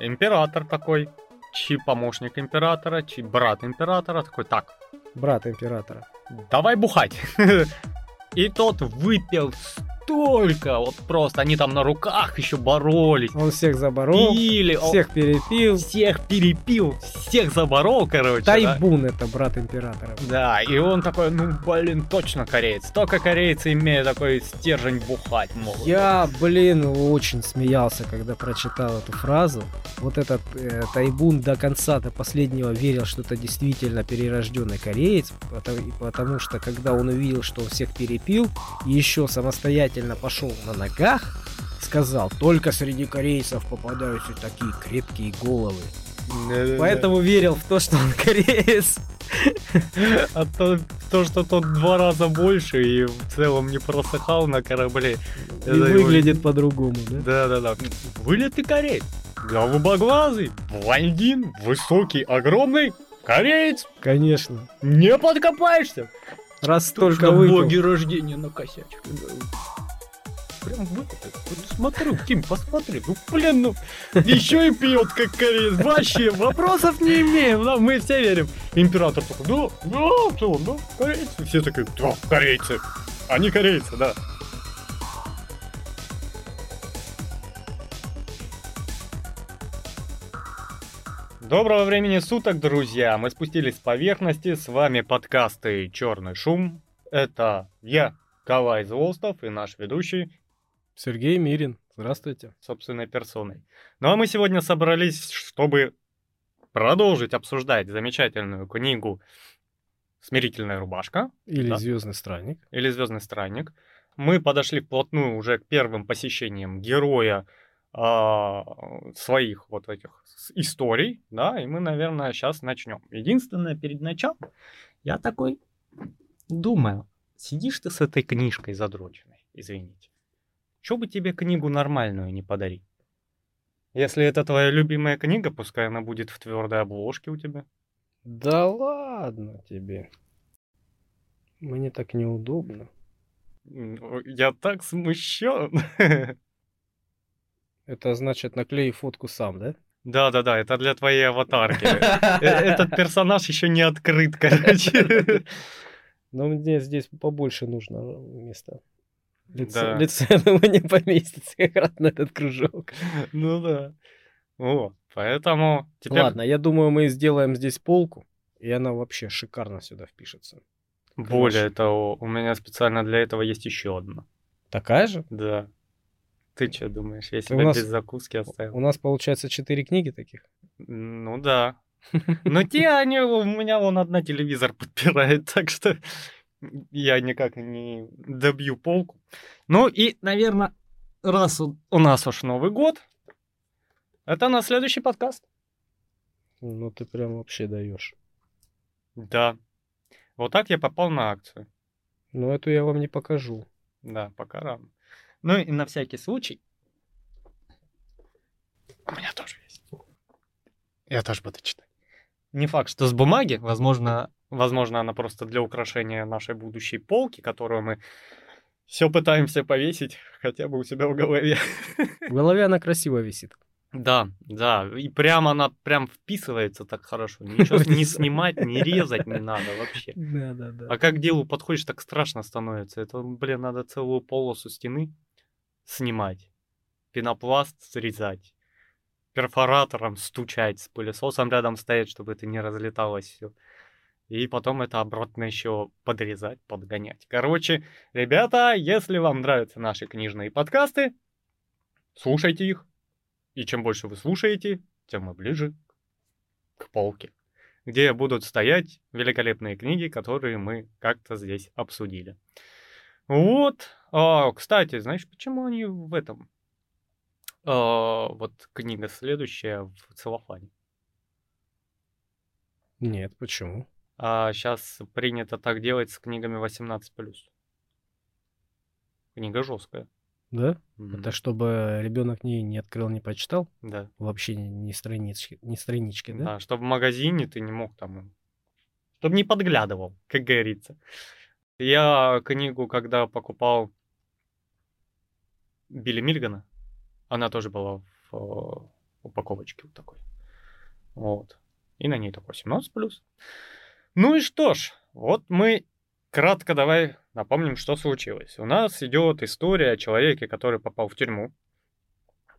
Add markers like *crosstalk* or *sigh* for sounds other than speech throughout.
император такой, чей помощник императора, чей брат императора, такой, так, Брат императора. давай бухать. *laughs* И тот выпил столько, вот просто, они там на руках еще боролись, Он всех заборол, пили, он всех перепил. всех перепил, всех заборол, короче. да. Тайбун это брат императора. Да, и он такой, ну, блин, точно кореец. Только корейцы имеют такой стержень бухать могут. Я, блин, очень смеялся, когда прочитал эту фразу. Вот этот э, Тайбун до конца, до последнего верил, что это действительно перерожденный кореец, потому, потому что когда он увидел, что он всех перепил, и еще самостоятельно пошел на ногах, сказал, только среди корейцев попадаются такие крепкие головы. Да-да-да. Поэтому верил в то, что он кореец. А то, то, что тот два раза больше и в целом не просыхал на корабле. И это его- выглядит по-другому, да? Да-да-да. Вылитый кореец. Голубоглазый, блондин, высокий, огромный. Кореец, Конечно. не подкопаешься. Раз столько Точно выпил. боги рождения накосячили. Прям. Вот смотрю, Тим, посмотри. Ну, блин, ну, еще и пьет, как кореец. Вообще, вопросов не имеем. Да, мы все верим. Император такой, да, да, что да, корейцы. Все такие, да, корейцы. Они корейцы, да. Доброго времени суток, друзья! Мы спустились с поверхности, с вами подкасты «Черный шум». Это я, Кавай Злостов и наш ведущий Сергей Мирин. Здравствуйте. собственной персоной. Ну а мы сегодня собрались, чтобы продолжить обсуждать замечательную книгу «Смирительная рубашка» Или Да. Звездный странник. или «Звездный странник». Мы подошли вплотную уже к первым посещениям героя а, своих вот этих историй, да, и мы, наверное, сейчас начнем. Единственное, перед началом я такой думаю, сидишь ты с этой книжкой задроченной, извините, что бы тебе книгу нормальную не подарить? Если это твоя любимая книга, пускай она будет в твердой обложке у тебя. Да ладно тебе. Мне так неудобно. Я так смущен. *laughs* Это значит, наклей фотку сам, да? Да-да-да, это для твоей аватарки. *laughs* Э, Этот персонаж еще не открыт, короче. *laughs* Но мне здесь побольше нужно места. Лицо, Да. лицо *laughs* оно не поместится как раз на этот кружок. *laughs* Ну да. Вот, поэтому теперь... Ладно, я думаю, мы сделаем здесь полку, и она вообще шикарно сюда впишется. Более Хорошо. того, у меня специально для этого есть еще одна. Такая же? Да. Ты что думаешь, я себя нас- без закуски оставил? У нас получается четыре книги таких. Ну да. Но те, они, у меня вон одна телевизор подпирает, *laughs* так что я никак не добью полку. Ну и, наверное, раз у нас уж Новый год, это на следующий подкаст. Ну ты прям вообще даешь. Да. Вот так я попал на акцию. Но эту я вам не покажу. Да, пока рано. Ну и на всякий случай. У меня тоже есть. Я тоже буду читать. Не факт, что с бумаги. Возможно, возможно, она просто для украшения нашей будущей полки, которую мы все пытаемся повесить хотя бы у себя в голове. В голове она красиво висит. Да, да. И прям она прям вписывается так хорошо. Ничего не снимать, не резать не надо вообще. Да, да, да. А как к делу подходишь, так страшно становится. Это, блин, надо целую полосу стены снимать, пенопласт срезать, перфоратором стучать, с пылесосом рядом стоять, чтобы это не разлеталось все. И потом это обратно еще подрезать, подгонять. Короче, ребята, если вам нравятся наши книжные подкасты, слушайте их. И чем больше вы слушаете, тем мы ближе к полке где будут стоять великолепные книги, которые мы как-то здесь обсудили. Вот. А, кстати, знаешь, почему они в этом? А, вот книга следующая в целлофане. Нет, почему? А сейчас принято так делать с книгами 18+. Книга жесткая. Да? Мгм. Это чтобы ребенок не, не открыл, не почитал? Да. Вообще ни, ни странички, ни странички, да? Да, чтобы в магазине ты не мог там... Чтобы не подглядывал, как говорится. Я книгу, когда покупал Билли Мильгана, она тоже была в э, упаковочке вот такой. Вот. И на ней такой 17 плюс. Ну и что ж, вот мы кратко давай напомним, что случилось. У нас идет история о человеке, который попал в тюрьму.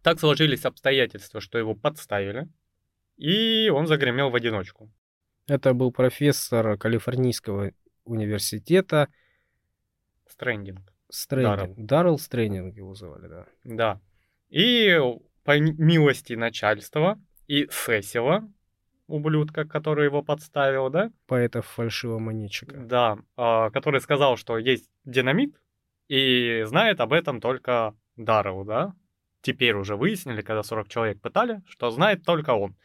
Так сложились обстоятельства, что его подставили, и он загремел в одиночку. Это был профессор Калифорнийского университета. Стрендинг. Стрендинг. Даррелл Стрендинг его звали, да. Да. И по милости начальства и Сесила, ублюдка, который его подставил, да? Поэта фальшивомонетчика. Да, а, который сказал, что есть динамит, и знает об этом только Даррелл, да? Теперь уже выяснили, когда 40 человек пытали, что знает только он.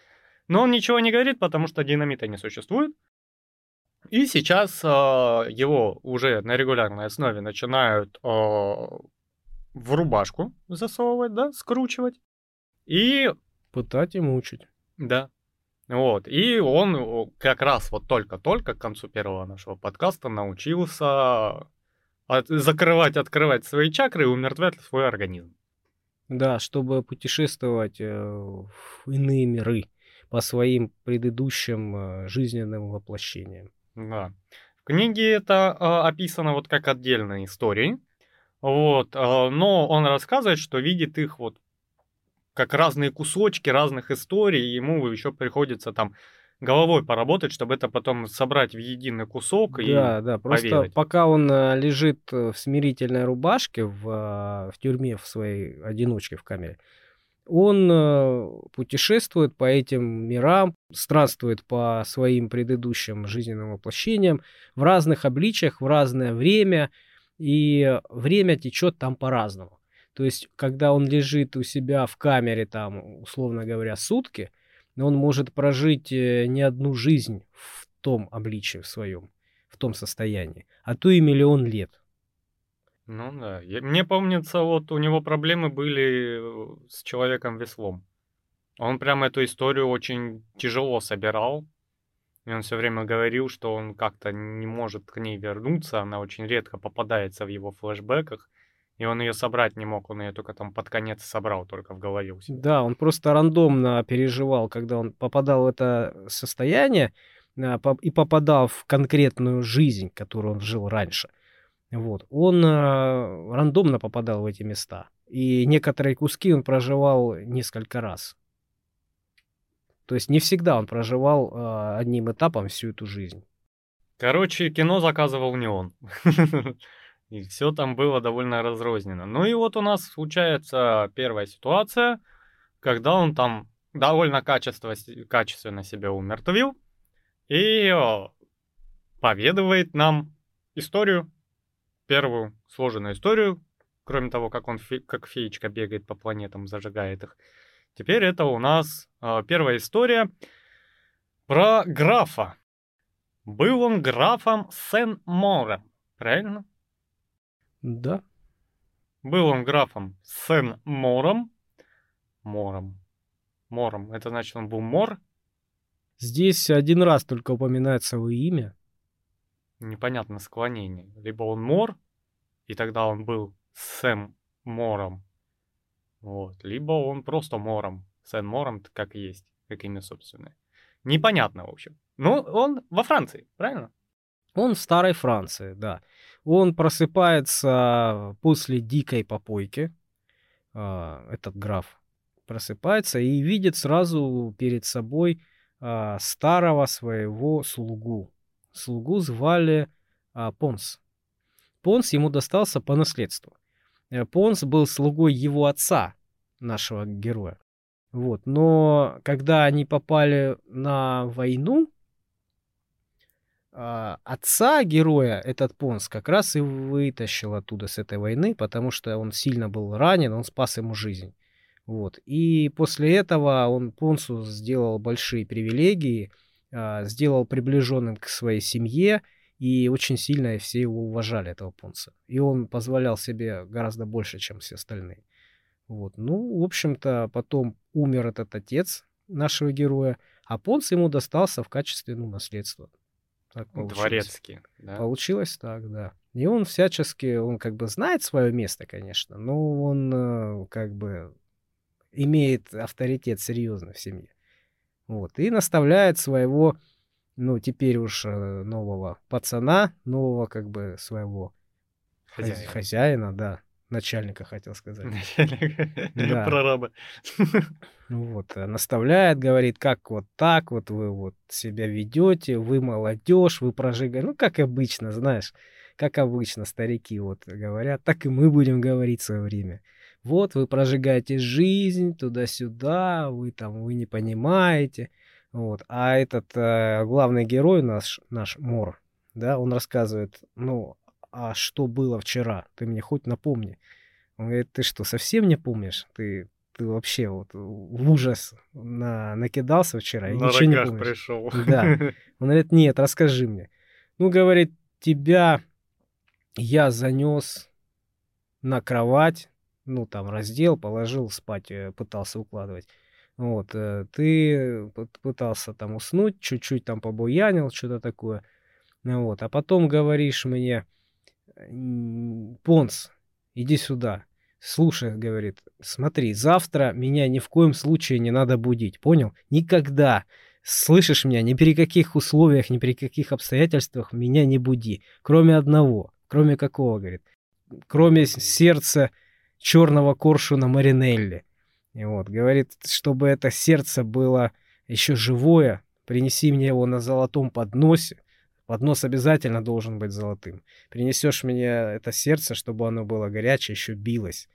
Но он ничего не говорит, потому что динамита не существует. И сейчас э, его уже на регулярной основе начинают э, в рубашку засовывать, да, скручивать. И... Пытать и мучить. Да. Вот. И он как раз вот только-только к концу первого нашего подкаста научился от, закрывать, открывать свои чакры и умертвлять свой организм. Да, чтобы путешествовать э, в иные миры по своим предыдущим э, жизненным воплощениям. Да. В книге это э, описано вот как отдельные истории. Вот, э, но он рассказывает, что видит их вот как разные кусочки разных историй, и ему еще приходится там головой поработать, чтобы это потом собрать в единый кусок и Да, да, просто поверить. пока он э, лежит э, в смирительной рубашке в, э, в тюрьме в своей одиночке в камере, он э, путешествует по этим мирам, странствует по своим предыдущим жизненным воплощениям в разных обличиях, в разное время, и время течет там по-разному. То есть, когда он лежит у себя в камере, там, условно говоря, сутки, он может прожить э, не одну жизнь в том обличии в своем, в том состоянии, а то и миллион лет. Ну да. Мне помнится, вот у него проблемы были э, с человеком-веслом. Он прям эту историю очень тяжело собирал. И он все время говорил, что он как-то не может к ней вернуться. Она очень редко попадается в его флешбеках. И он ее собрать не мог. Он ее только там под конец собрал только в голове у себя. Да, он просто рандомно переживал, когда он попадал в это состояние а, и попадал в конкретную жизнь, которую он жил раньше. Вот. Он а, рандомно попадал в эти места. И некоторые куски он проживал несколько раз. То есть не всегда он проживал а, одним этапом всю эту жизнь. Короче, кино заказывал не он. *laughs* И все там было довольно разрозненно. Ну и вот у нас случается первая ситуация, когда он там довольно качество, качественно себя умертвил и поведывает нам историю, первую сложенную историю, кроме того, как он фе- как феечка бегает по планетам, зажигает их. Теперь это у нас э, первая история про графа. Был он графом Сен-Мором, правильно? Да. Был он графом Сен-Мором. Мором. Мором. Это значит, он был мор. Здесь один раз только упоминается его имя. Непонятно склонение. Либо он мор, и тогда он был Сэм Мором. Вот. Либо он просто Мором. Сен Мором, как есть, как имя собственное. Непонятно, в общем. Ну, он во Франции, правильно? Он в старой Франции, да. Он просыпается после дикой попойки. а, Этот граф просыпается и видит сразу перед собой а, старого своего слугу. Слугу звали а, Понс. Понс ему достался по наследству. Э, Понс был слугой его отца, нашего героя. Вот. Но когда они попали на войну, отца героя этот Понс как раз и вытащил оттуда с этой войны, потому что он сильно был ранен, он спас ему жизнь. Вот. И после этого он Понсу сделал большие привилегии, а, сделал приближенным к своей семье, и очень сильно все его уважали, этого Понса. И он позволял себе гораздо больше, чем все остальные. Вот. Ну, в общем-то, потом умер этот отец нашего героя, а Понс ему достался в качестве ну, наследства. Так получилось. Дворецкий. Да? Получилось так, да. И он всячески, он как бы знает свое место, конечно, но он э, как бы имеет авторитет серьезно в семье. Вот. И наставляет своего, ну, теперь уж э, нового пацана, нового как бы своего хозяина, хозяина да, начальника, хотел сказать. *laughs* Да. Прораба. *laughs* Вот, э, наставляет, говорит, как вот так вот вы вот себя ведете, вы молодежь, вы прожигаете, ну, как обычно, знаешь, как обычно старики вот говорят, так и мы будем говорить в свое время. Вот вы прожигаете жизнь туда-сюда, вы там, вы не понимаете. Вот. А этот э, главный герой наш, наш Мор, да, он рассказывает, ну, а что было вчера? Ты мне хоть напомни. Он говорит, ты что, совсем не помнишь? Ты, ты вообще вот в ужас на, накидался вчера и на ничего не помнишь. пришел. Да. *laughs* Он говорит, нет, расскажи мне. Ну, говорит, тебя я занес на кровать, ну, там, раздел, положил спать, э, пытался укладывать. Вот, э, ты пытался там уснуть, чуть-чуть там побуянил, что-то такое. Вот, а потом говоришь мне, Понс, иди сюда. Слушай, говорит, смотри, завтра меня ни в коем случае не надо будить, понял? Никогда. Слышишь меня, ни при каких условиях, ни при каких обстоятельствах меня не буди. Кроме одного. Кроме какого, говорит? Кроме сердца черного коршуна Маринелли. И вот, говорит, чтобы это сердце было еще живое, принеси мне его на золотом подносе. Поднос обязательно должен быть золотым. Принесешь мне это сердце, чтобы оно было горячее, еще билось.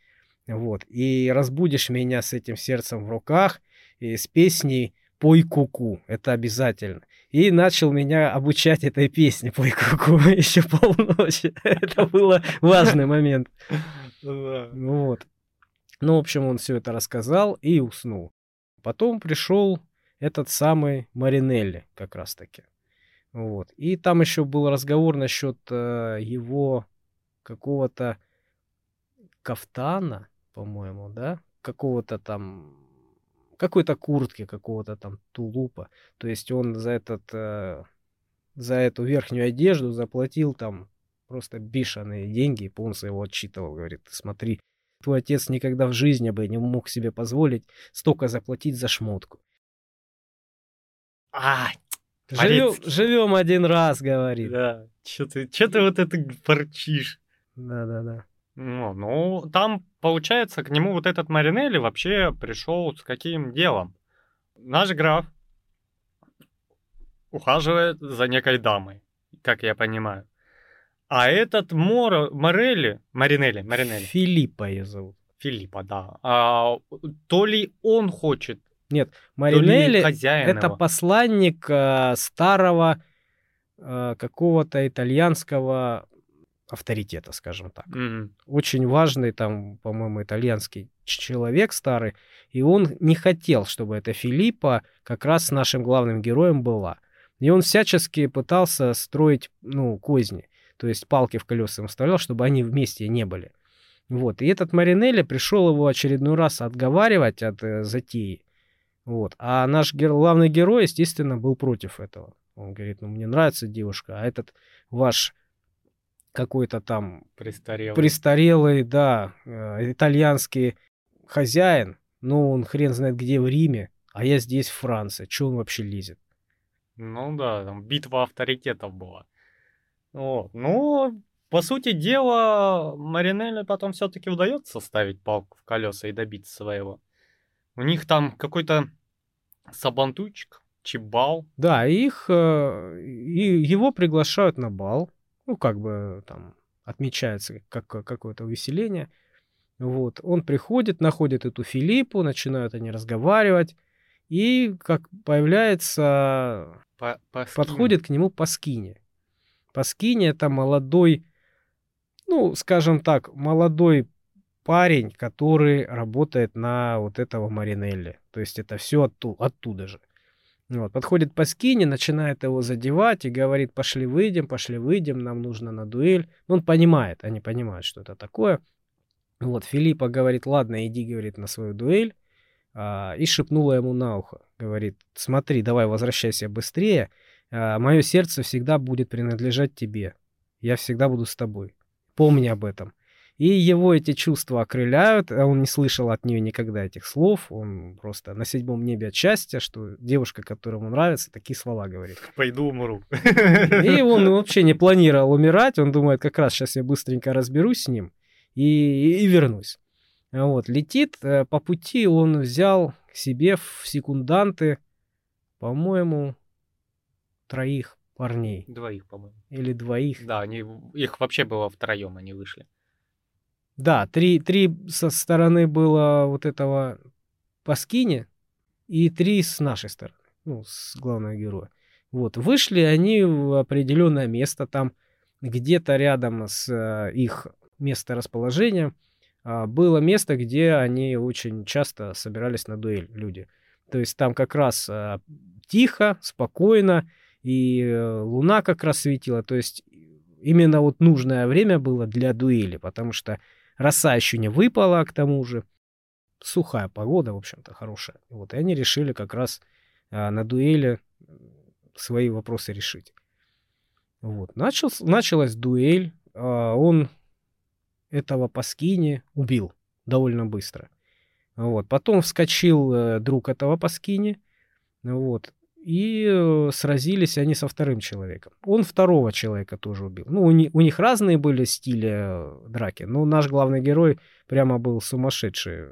Вот. И разбудишь меня с этим сердцем в руках и с песней «Пой куку». Это обязательно и начал меня обучать этой песне «Пой куку» *laughs* еще полночи. *laughs* Это был важный момент. Вот. Ну, в общем, он все это рассказал и уснул. Потом пришел этот самый Маринелли как раз-таки. Вот. И там еще был разговор насчет э, его какого-то кафтана, по-моему, да? Какого-то там какой-то куртки, какого-то там тулупа. То есть он за этот, э, за эту верхнюю одежду заплатил там просто бешеные деньги, и Понса его отчитывал, говорит, смотри, твой отец никогда в жизни бы не мог себе позволить столько заплатить за шмотку. А, живем, живем один раз, говорит. Да, что ты, что ты вот это порчишь? Да-да-да. Ну, ну, там, получается, к нему вот этот Маринелли вообще пришел с каким делом? Наш граф ухаживает за некой дамой, как я понимаю. А этот Моро, Морелли, Маринелли, Маринелли. Филиппа ее зовут. Филиппа, да. А, то ли он хочет. Нет, Маринелли это посланник э, старого э, какого-то итальянского авторитета, скажем так. Mm-hmm. Очень важный там, по-моему, итальянский человек старый, и он не хотел, чтобы эта Филиппа как раз нашим главным героем была. И он всячески пытался строить, ну, козни, то есть палки в колеса им вставлял, чтобы они вместе не были. Вот. И этот Маринелли пришел его очередной раз отговаривать от э, затеи. Вот. А наш гер... главный герой, естественно, был против этого. Он говорит, ну, мне нравится девушка, а этот ваш какой-то там престарелый, престарелый да, э, итальянский хозяин, ну, он хрен знает где в Риме, а я здесь в Франции. Че он вообще лезет? Ну да, там битва авторитетов была. Вот. Ну, по сути дела, Маринелли потом все-таки удается ставить палку в колеса и добиться своего. У них там какой-то сабантуйчик, чебал. Да, их, э, и его приглашают на бал ну, как бы там отмечается как какое-то увеселение. Вот, он приходит, находит эту Филиппу, начинают они разговаривать, и как появляется, по подходит к нему Паскини. Паскини это молодой, ну, скажем так, молодой парень, который работает на вот этого Маринелли. То есть это все оттуда, оттуда же. Вот, подходит по скине, начинает его задевать и говорит, пошли выйдем, пошли выйдем, нам нужно на дуэль. Он понимает, они понимают, что это такое. Вот, Филиппа говорит, ладно, иди, говорит, на свою дуэль. А, и шепнула ему на ухо. Говорит, смотри, давай возвращайся быстрее. А, мое сердце всегда будет принадлежать тебе. Я всегда буду с тобой. Помни об этом. И его эти чувства окрыляют, а он не слышал от нее никогда этих слов, он просто на седьмом небе от счастья, что девушка, которому нравится, такие слова говорит. *laughs* Пойду умру. И *laughs* он вообще не планировал умирать, он думает, как раз сейчас я быстренько разберусь с ним и, и вернусь. Вот, летит, э, по пути он взял к себе в секунданты, по-моему, троих парней. Двоих, по-моему. Или двоих. Да, они, их вообще было втроем, они вышли. Да, три, три со стороны было вот этого Паскини и три с нашей стороны, ну, с главного героя. Вот, вышли они в определенное место, там где-то рядом с э, их месторасположением а, было место, где они очень часто собирались на дуэль, люди. То есть там как раз а, тихо, спокойно, и э, луна как раз светила. То есть именно вот нужное время было для дуэли, потому что роса еще не выпала, к тому же. Сухая погода, в общем-то, хорошая. Вот, и они решили как раз а, на дуэли свои вопросы решить. Вот. Начал, началась дуэль. А, он этого Паскини убил довольно быстро. Вот. Потом вскочил э, друг этого Паскини. Вот. И э, сразились они со вторым человеком. Он второго человека тоже убил. Ну, у, не, у них разные были стили э, драки, но наш главный герой прямо был сумасшедший.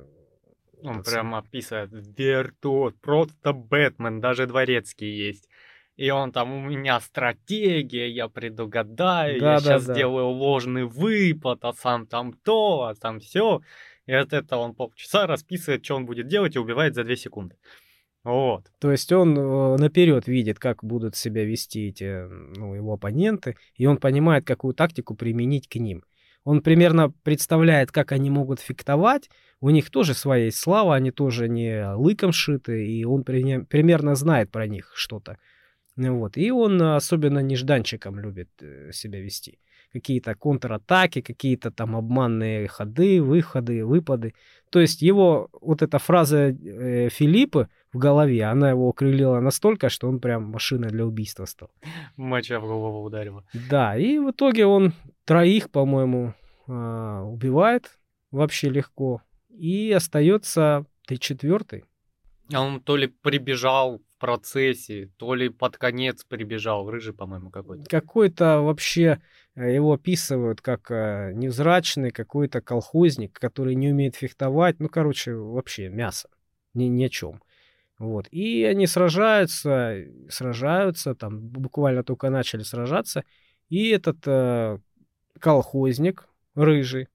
Он прямо описывает вертот, просто Бэтмен, даже дворецкий есть. И он там, у меня стратегия, я предугадаю, да, я да, сейчас да. сделаю ложный выпад, а сам там то, а там все. И от этого он полчаса расписывает, что он будет делать, и убивает за две секунды. Вот. То есть он э, наперед видит, как будут себя вести эти, ну, его оппоненты, и он понимает, какую тактику применить к ним. Он примерно представляет, как они могут фиктовать. У них тоже своя есть слава, они тоже не лыком шиты, и он при, примерно знает про них что-то. Вот. И он особенно нежданчиком любит э, себя вести какие-то контратаки, какие-то там обманные ходы, выходы, выпады. То есть его вот эта фраза э, Филиппа в голове, она его окрылила настолько, что он прям машина для убийства стал. Моча в голову ударила. Да, и в итоге он троих, по-моему, э, убивает вообще легко. И остается ты четвертый. А он то ли прибежал в процессе, то ли под конец прибежал. Рыжий, по-моему, какой-то. Какой-то вообще Э, его описывают как э, невзрачный какой-то колхозник, который не умеет фехтовать. Ну, короче, вообще мясо. Ни, ни о чем. Вот. И они сражаются, сражаются, там буквально только начали сражаться. И этот э, колхозник, рыжий,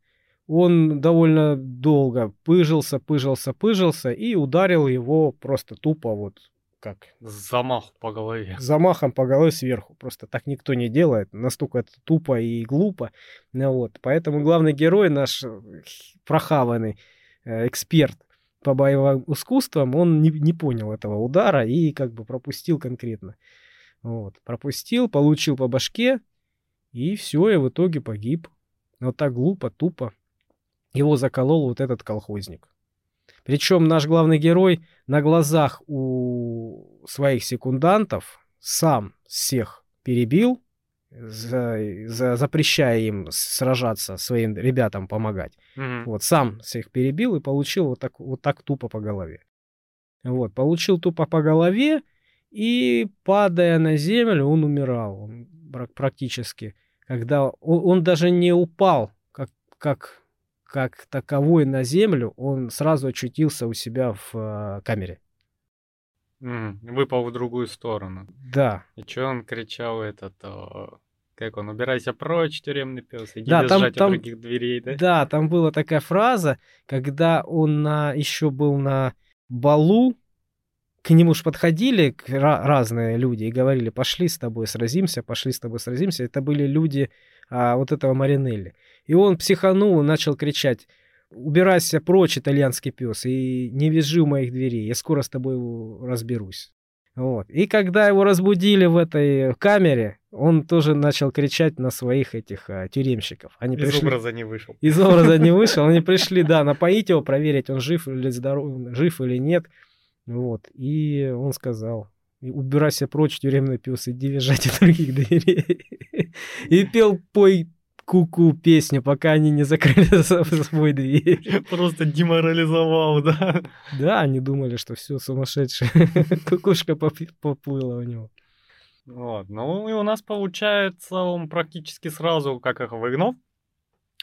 он довольно долго пыжился, пыжился, пыжился и ударил его просто тупо вот как... Замах по голове. Замахом по голове сверху. Просто так никто не делает. Настолько это тупо и глупо. Ну, вот. Поэтому главный герой наш э, прохаванный э, эксперт по боевым искусствам, он не, не понял этого удара и как бы пропустил конкретно. Вот. Пропустил, получил по башке, и все, и в итоге погиб. Вот так глупо, тупо. Его заколол вот этот колхозник. Причем наш главный герой на глазах у своих секундантов сам всех перебил, за, за, запрещая им сражаться, своим ребятам помогать. Mm-hmm. Вот сам всех перебил и получил вот так, вот так тупо по голове. Вот, получил тупо по голове, и падая на землю, он умирал он практически. Когда он, он даже не упал, как, как как таковой на землю, он сразу очутился у себя в э, камере. Mm, выпал в другую сторону. Да. И что он кричал этот, о, как он, убирайся прочь, тюремный пес, иди да, там, там, других дверей, да? Да, там была такая фраза, когда он на, еще был на балу, к нему же подходили разные люди и говорили, пошли с тобой сразимся, пошли с тобой сразимся. Это были люди а, вот этого Маринелли. И он психанул и начал кричать, убирайся прочь, итальянский пес, и не визжи у моих дверей, я скоро с тобой разберусь. Вот. И когда его разбудили в этой камере, он тоже начал кричать на своих этих а, тюремщиков. Они Из пришли... образа не вышел. Из образа не вышел. Они *laughs* пришли, да, напоить его, проверить, он жив или здоров, жив или нет. Вот. И он сказал, убирайся прочь, тюремный пес, иди визжать от других дверей. И пел, пой, ку-ку песню, пока они не закрыли *laughs* за свой дверь. Просто деморализовал, да? Да, они думали, что все сумасшедшее. *laughs* Кукушка поплыла у него. Вот. Ну и у нас получается, он практически сразу, как их выгнал,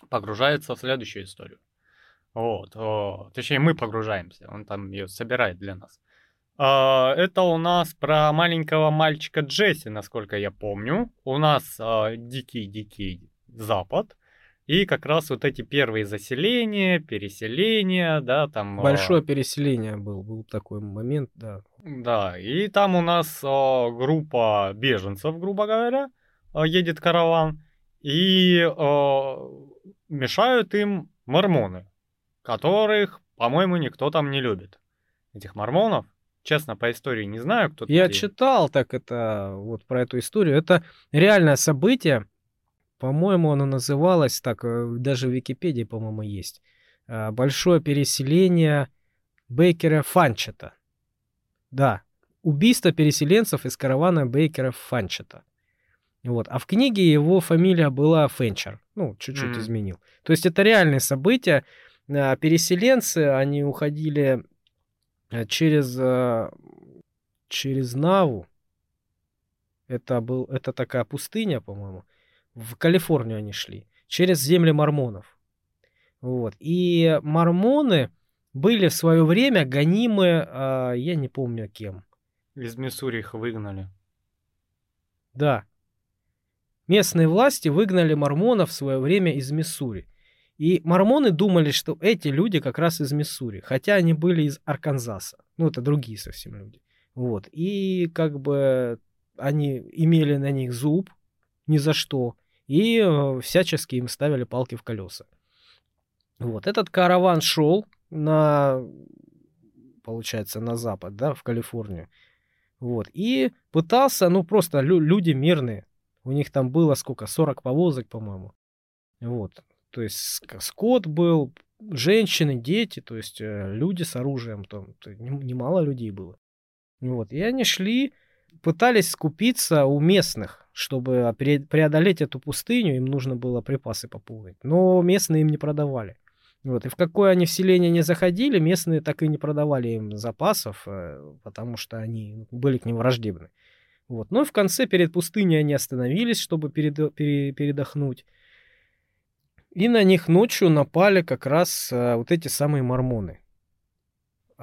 погружается в следующую историю. Вот. Точнее, мы погружаемся. Он там ее собирает для нас. А, это у нас про маленького мальчика Джесси, насколько я помню. У нас дикий-дикий а, запад. И как раз вот эти первые заселения, переселения, да, там... А Большое переселение был, был такой момент, да. Да, и там у нас э, группа беженцев, грубо говоря, э, едет караван, и э, мешают им мормоны, которых, по-моему, никто там не любит. Этих мормонов, честно, по истории не знаю, кто Я такие. читал так это, вот про эту историю. Это реальное событие, по-моему, оно называлось так, э, даже в Википедии, по-моему, есть. А, Большое переселение Бейкера Фанчета. Да, убийство переселенцев из каравана Бейкера Фанчета. Вот. А в книге его фамилия была Фенчер. Ну, чуть-чуть mm-hmm. изменил. То есть это реальные события. А, переселенцы, они уходили э, через, э, через Наву. Это, был, это такая пустыня, по-моему в Калифорнию они шли, через земли мормонов. Вот. И мормоны были в свое время гонимы, а, я не помню кем. Из Миссури их выгнали. Да. Местные власти выгнали мормонов в свое время из Миссури. И мормоны думали, что эти люди как раз из Миссури, хотя они были из Арканзаса. Ну, это другие совсем люди. Вот. И как бы они имели на них зуб ни за что и э, всячески им ставили палки в колеса. Вот этот караван шел на, получается, на запад, да, в Калифорнию. Вот. И пытался, ну, просто лю- люди мирные. У них там было сколько? 40 повозок, по-моему. Вот. То есть скот был, женщины, дети, то есть э, люди с оружием, там немало людей было. Вот. И они шли, пытались скупиться у местных, чтобы преодолеть эту пустыню, им нужно было припасы пополнить. Но местные им не продавали. Вот. И в какое они вселение не заходили, местные так и не продавали им запасов, э, потому что они были к ним враждебны. Вот. Но в конце перед пустыней они остановились, чтобы перед, пере, передохнуть. И на них ночью напали как раз э, вот эти самые мормоны.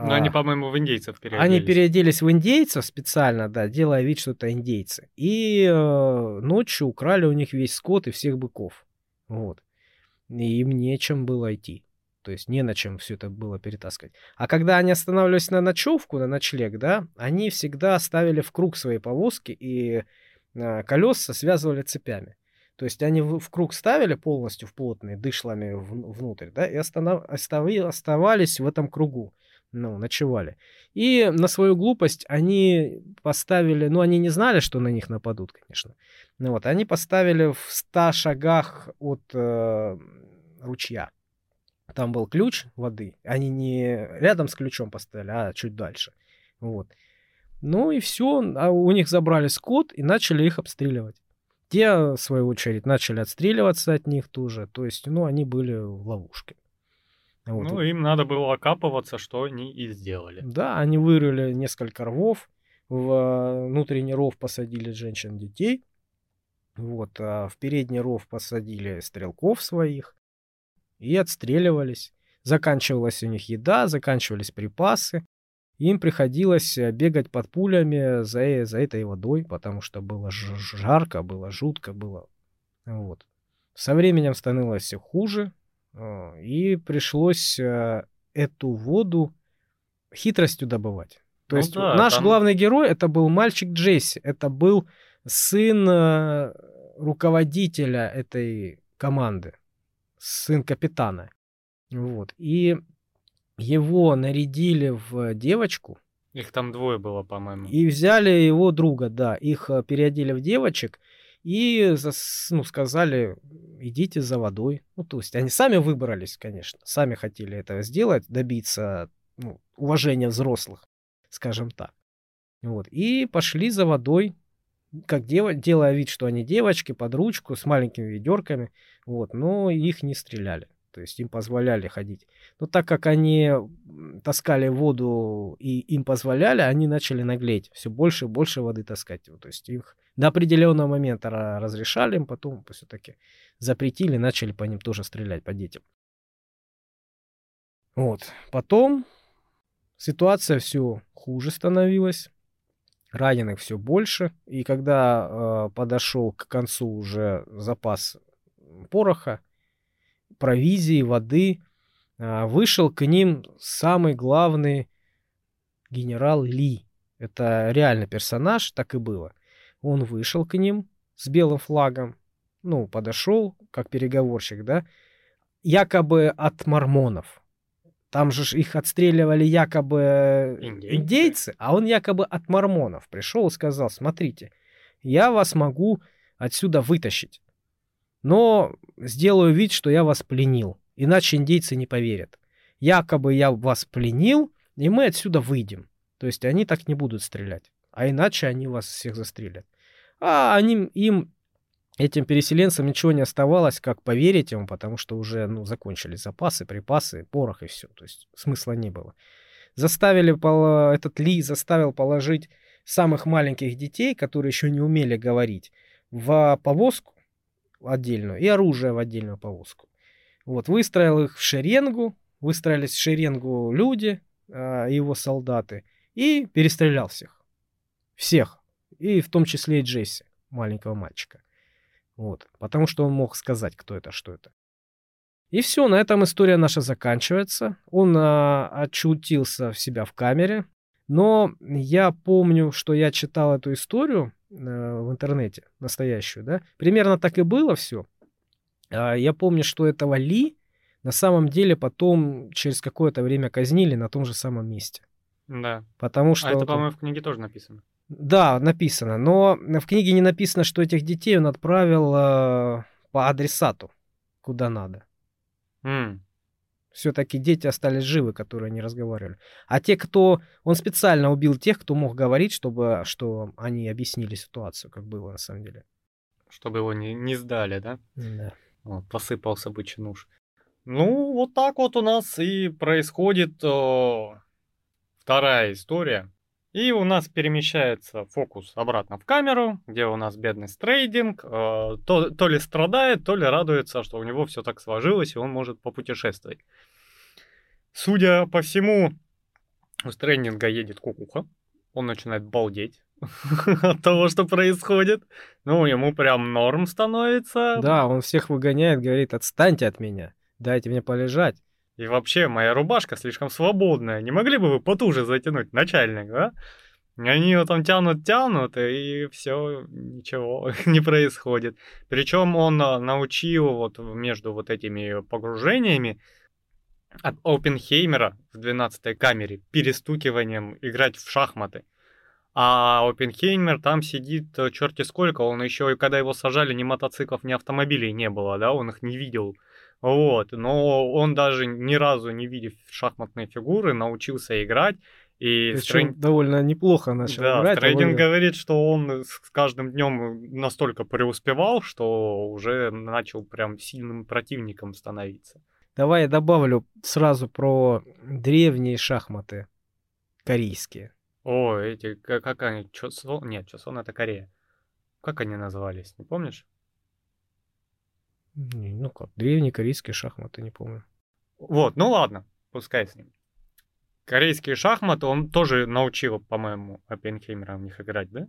Но они, а. по-моему, в индейцев переоделись. Они переоделись в индейцев специально, да, делая вид, что это индейцы. И э, ночью украли у них весь скот и всех быков. Вот. И им нечем было идти. То есть не на чем все это было перетаскивать. А когда они останавливались на ночевку, на ночлег, да, они всегда ставили в круг свои повозки и э, колеса связывали цепями. То есть они в, в круг ставили полностью в плотные дышлами в, внутрь, да, и останов, оставались в этом кругу ну, ночевали. И на свою глупость они поставили, ну, они не знали, что на них нападут, конечно. Ну, вот, они поставили в 100 шагах от э, ручья. Там был ключ воды. Они не рядом с ключом поставили, а чуть дальше. Вот. Ну и все. А у них забрали скот и начали их обстреливать. Те, в свою очередь, начали отстреливаться от них тоже. То есть, ну, они были в ловушке. Вот. Ну, им надо было окапываться, что они и сделали. Да, они вырыли несколько рвов, а, внутренний ров посадили женщин, детей, вот, а в передний ров посадили стрелков своих и отстреливались. Заканчивалась у них еда, заканчивались припасы. Им приходилось э, бегать под пулями за, э, за этой водой, потому что было жарко, было жутко, было. Вот. Со временем становилось все хуже, и пришлось э, эту воду хитростью добывать. То ну есть да, наш там... главный герой это был мальчик Джесси, это был сын э, руководителя этой команды, сын капитана. Вот. И его нарядили в девочку. Их там двое было, по-моему. И взяли его друга, да. Их э, переодели в девочек и ну, сказали, идите за водой. Ну, то есть они сами выбрались, конечно, сами хотели этого сделать, добиться ну, уважения взрослых, скажем так. Вот. И пошли за водой. как дев... делая вид, что они девочки, под ручку, с маленькими ведерками, вот, но их не стреляли. То есть им позволяли ходить. Но так как они таскали воду и им позволяли, они начали наглеть. Все больше и больше воды таскать. То есть их до определенного момента разрешали им, потом все-таки запретили, начали по ним тоже стрелять, по детям. Вот. Потом ситуация все хуже становилась. Раненых все больше. И когда э, подошел к концу уже запас пороха, провизии, воды, э, вышел к ним самый главный генерал Ли. Это реальный персонаж, так и было. Он вышел к ним с белым флагом, ну, подошел, как переговорщик, да, якобы от мормонов. Там же их отстреливали якобы индейцы. индейцы, а он якобы от мормонов пришел и сказал, смотрите, я вас могу отсюда вытащить, но сделаю вид, что я вас пленил, иначе индейцы не поверят. Якобы я вас пленил, и мы отсюда выйдем. То есть они так не будут стрелять, а иначе они вас всех застрелят. А они, им этим переселенцам ничего не оставалось, как поверить ему, потому что уже ну, закончились запасы, припасы, порох и все. То есть смысла не было. Заставили, этот Ли заставил положить самых маленьких детей, которые еще не умели говорить, в повозку отдельную и оружие в отдельную повозку. Вот, выстроил их в шеренгу, выстроились в шеренгу люди, э, его солдаты, и перестрелял всех. Всех. И в том числе и Джесси, маленького мальчика. Вот. Потому что он мог сказать, кто это, что это. И все, на этом история наша заканчивается. Он а, очутился в себя в камере. Но я помню, что я читал эту историю э, в интернете, настоящую, да. Примерно так и было все. А, я помню, что этого Ли на самом деле потом через какое-то время казнили на том же самом месте. Да. Потому что... А это, вот... по-моему, в книге тоже написано. Да, написано, но в книге не написано, что этих детей он отправил э, по адресату, куда надо. Mm. Все-таки дети остались живы, которые не разговаривали. А те, кто... Он специально убил тех, кто мог говорить, чтобы что они объяснили ситуацию, как было на самом деле. Чтобы его не, не сдали, да? Да. Вот, посыпался бы чинуш. Ну, вот так вот у нас и происходит о, вторая история и у нас перемещается фокус обратно в камеру, где у нас бедный стрейдинг. Э, то, то ли страдает, то ли радуется, что у него все так сложилось, и он может попутешествовать. Судя по всему, у стрейдинга едет кукуха. Он начинает балдеть *laughs* от того, что происходит. Ну, ему прям норм становится. Да, он всех выгоняет, говорит, отстаньте от меня, дайте мне полежать. И вообще, моя рубашка слишком свободная. Не могли бы вы потуже затянуть, начальник, да? Они его там тянут, тянут, и все, ничего *laughs* не происходит. Причем он а, научил вот между вот этими погружениями от Опенхеймера в 12-й камере перестукиванием играть в шахматы. А Опенхеймер там сидит э, черти сколько, он еще и когда его сажали, ни мотоциклов, ни автомобилей не было, да, он их не видел вот, но он даже ни разу не видев шахматные фигуры, научился играть. И Причем довольно неплохо начал да, играть. Трейдинг довольно... говорит, что он с каждым днем настолько преуспевал, что уже начал прям сильным противником становиться. Давай я добавлю сразу про древние шахматы корейские. О, эти, как, как они, Чосон? Нет, Чосон это Корея. Как они назывались, не помнишь? Ну как, древние корейские шахматы, не помню. Вот, ну ладно, пускай с ним. Корейские шахматы он тоже научил, по-моему, Оппенхеймера в них играть, да?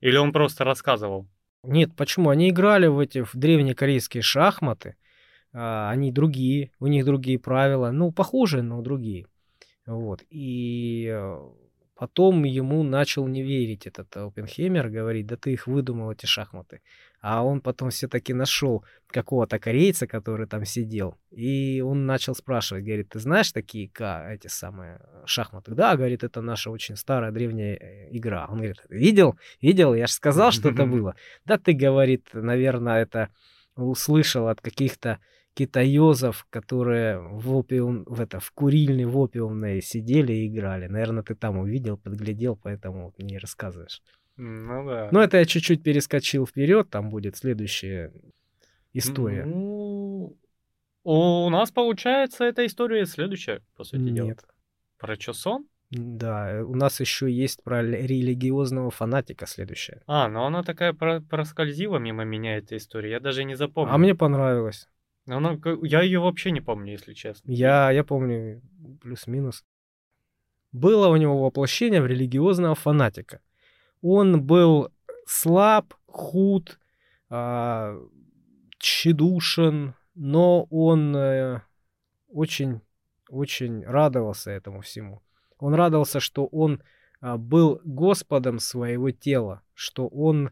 Или он просто рассказывал? Нет, почему? Они играли в эти в древние корейские шахматы, они другие, у них другие правила, ну, похожие, но другие. Вот. И э, потом ему начал не верить этот Оппенхеймер, говорит, да ты их выдумал, эти шахматы. А он потом все-таки нашел какого-то корейца, который там сидел. И он начал спрашивать, говорит, ты знаешь такие эти самые шахматы? Да, говорит, это наша очень старая древняя э, игра. Он говорит, видел? Видел? Я же сказал, что это *laughs* было. Да ты, говорит, наверное, это услышал от каких-то китаёзов, которые в опиум, в это, в курильне в опиумной сидели и играли. Наверное, ты там увидел, подглядел, поэтому не рассказываешь. Ну да. Но это я чуть-чуть перескочил вперед, там будет следующая история. Ну, у нас получается эта история следующая, по сути дела. Нет. Про Чосон? Да, э, у нас еще есть про религиозного фанатика следующая. А, ну она такая про- проскользила мимо меня, эта история. Я даже не запомнил. А мне понравилось. Она я ее вообще не помню, если честно. Я, я помню плюс-минус. Было у него воплощение в религиозного фанатика. Он был слаб, худ, а, тщедушен, но он э, очень, очень радовался этому всему. Он радовался, что он а, был господом своего тела, что он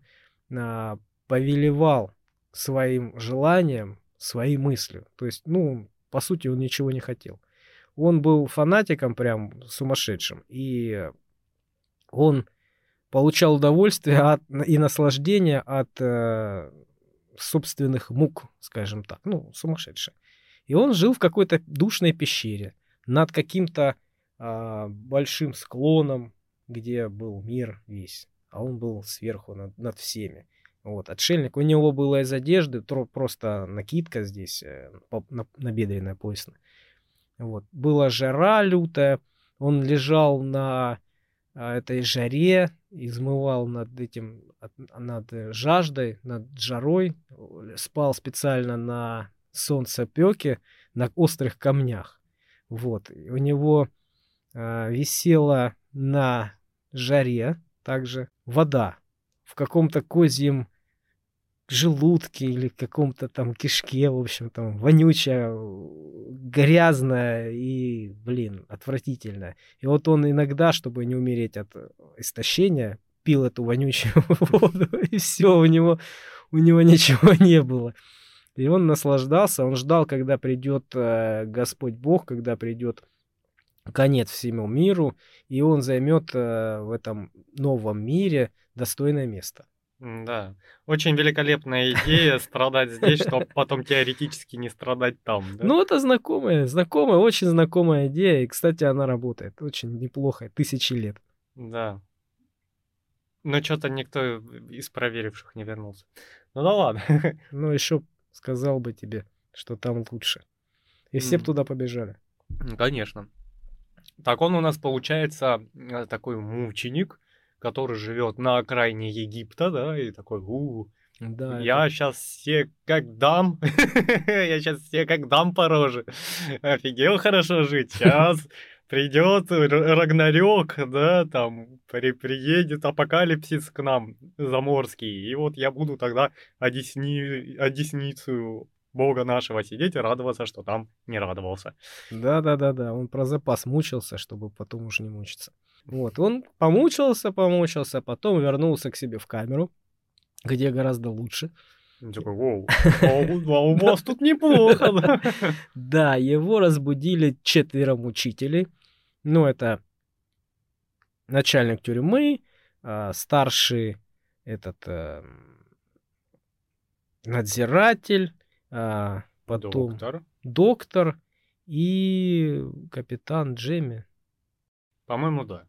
а, повелевал своим желанием, своей мыслью. То есть, ну, по сути, он ничего не хотел. Он был фанатиком прям сумасшедшим, и он получал удовольствие от, и наслаждение от э, собственных мук, скажем так, ну, сумасшедший. И он жил в какой-то душной пещере над каким-то а, большим склоном, где был мир весь, а он был сверху над, над всеми. Вот, отшельник, у него было из одежды просто накидка здесь, э, на, набедренная поясная. Вот. Была жара лютая, он лежал на а, этой жаре, измывал над этим, над э, жаждой, над жарой, э, спал специально на солнцепеке, на острых камнях. Вот. У него а, висела на жаре также вода в каком-то козьем желудке или каком-то там кишке, в общем, там вонючая, грязная и, блин, отвратительная. И вот он иногда, чтобы не умереть от э, истощения, пил эту вонючую *laughs* воду, и все, у него, у него ничего не было. И он наслаждался, он ждал, когда придет э, Господь Бог, когда придет конец всему миру, и он займет э, в этом новом мире достойное место. Да. Очень великолепная идея страдать здесь, чтобы *laughs* потом теоретически не страдать там. да? Ну, это знакомая, знакомая, очень знакомая идея. И, кстати, она работает очень неплохо, тысячи лет. Да. Но что-то никто из проверивших не вернулся. Ну да ладно. *laughs* Но еще сказал бы тебе, что там лучше. И все бы туда побежали. Ну, Конечно. Так он у нас получается э, такой мученик, который живет на окраине Египта, да, и такой, у Да, я сейчас все как дам, *laughs* я сейчас все как дам по роже. Офигел хорошо жить. Сейчас придет Рагнарёк, да, там при- приедет апокалипсис к нам заморский, и вот я буду тогда одесни, одесницу Бога нашего сидеть и радоваться, что там не радовался. Да, да, да, да. Он про запас мучился, чтобы потом уж не мучиться. Вот, он помучился, помучился, потом вернулся к себе в камеру, где гораздо лучше. Он такой, «Воу, *laughs* а у- а у вас тут неплохо, да?» *laughs* Да, его разбудили четверо мучителей. Ну, это начальник тюрьмы, а, старший этот эм, надзиратель, а, потом доктор. Доктор. и капитан Джемми. По-моему, да.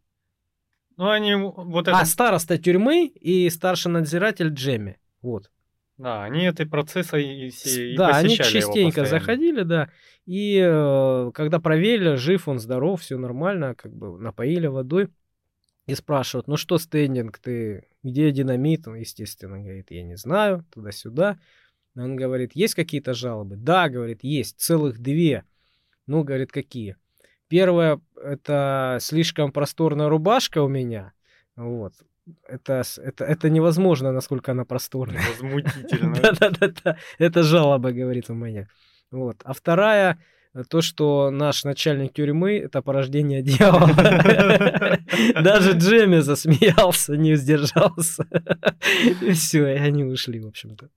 Ну, они вот это... А, староста тюрьмы и старший надзиратель Джемми. Вот. Да, они этой процесса и, и да, они частенько заходили, да. И э, когда проверили, жив он, здоров, все нормально, как бы напоили водой. И спрашивают, ну что, стендинг, ты где динамит? Он, естественно, говорит, я не знаю, туда-сюда. Он говорит, есть какие-то жалобы? Да, говорит, есть, целых две. Ну, говорит, какие? Первое, это слишком просторная рубашка у меня. Вот. Это, это, это невозможно, насколько она просторная. Возмутительно. *laughs* Да-да-да, это жалоба, говорит у меня. Вот. А вторая, то, что наш начальник тюрьмы — это порождение *laughs* дьявола. Даже Джемми засмеялся, не сдержался. *laughs* И все, и они ушли, в общем-то.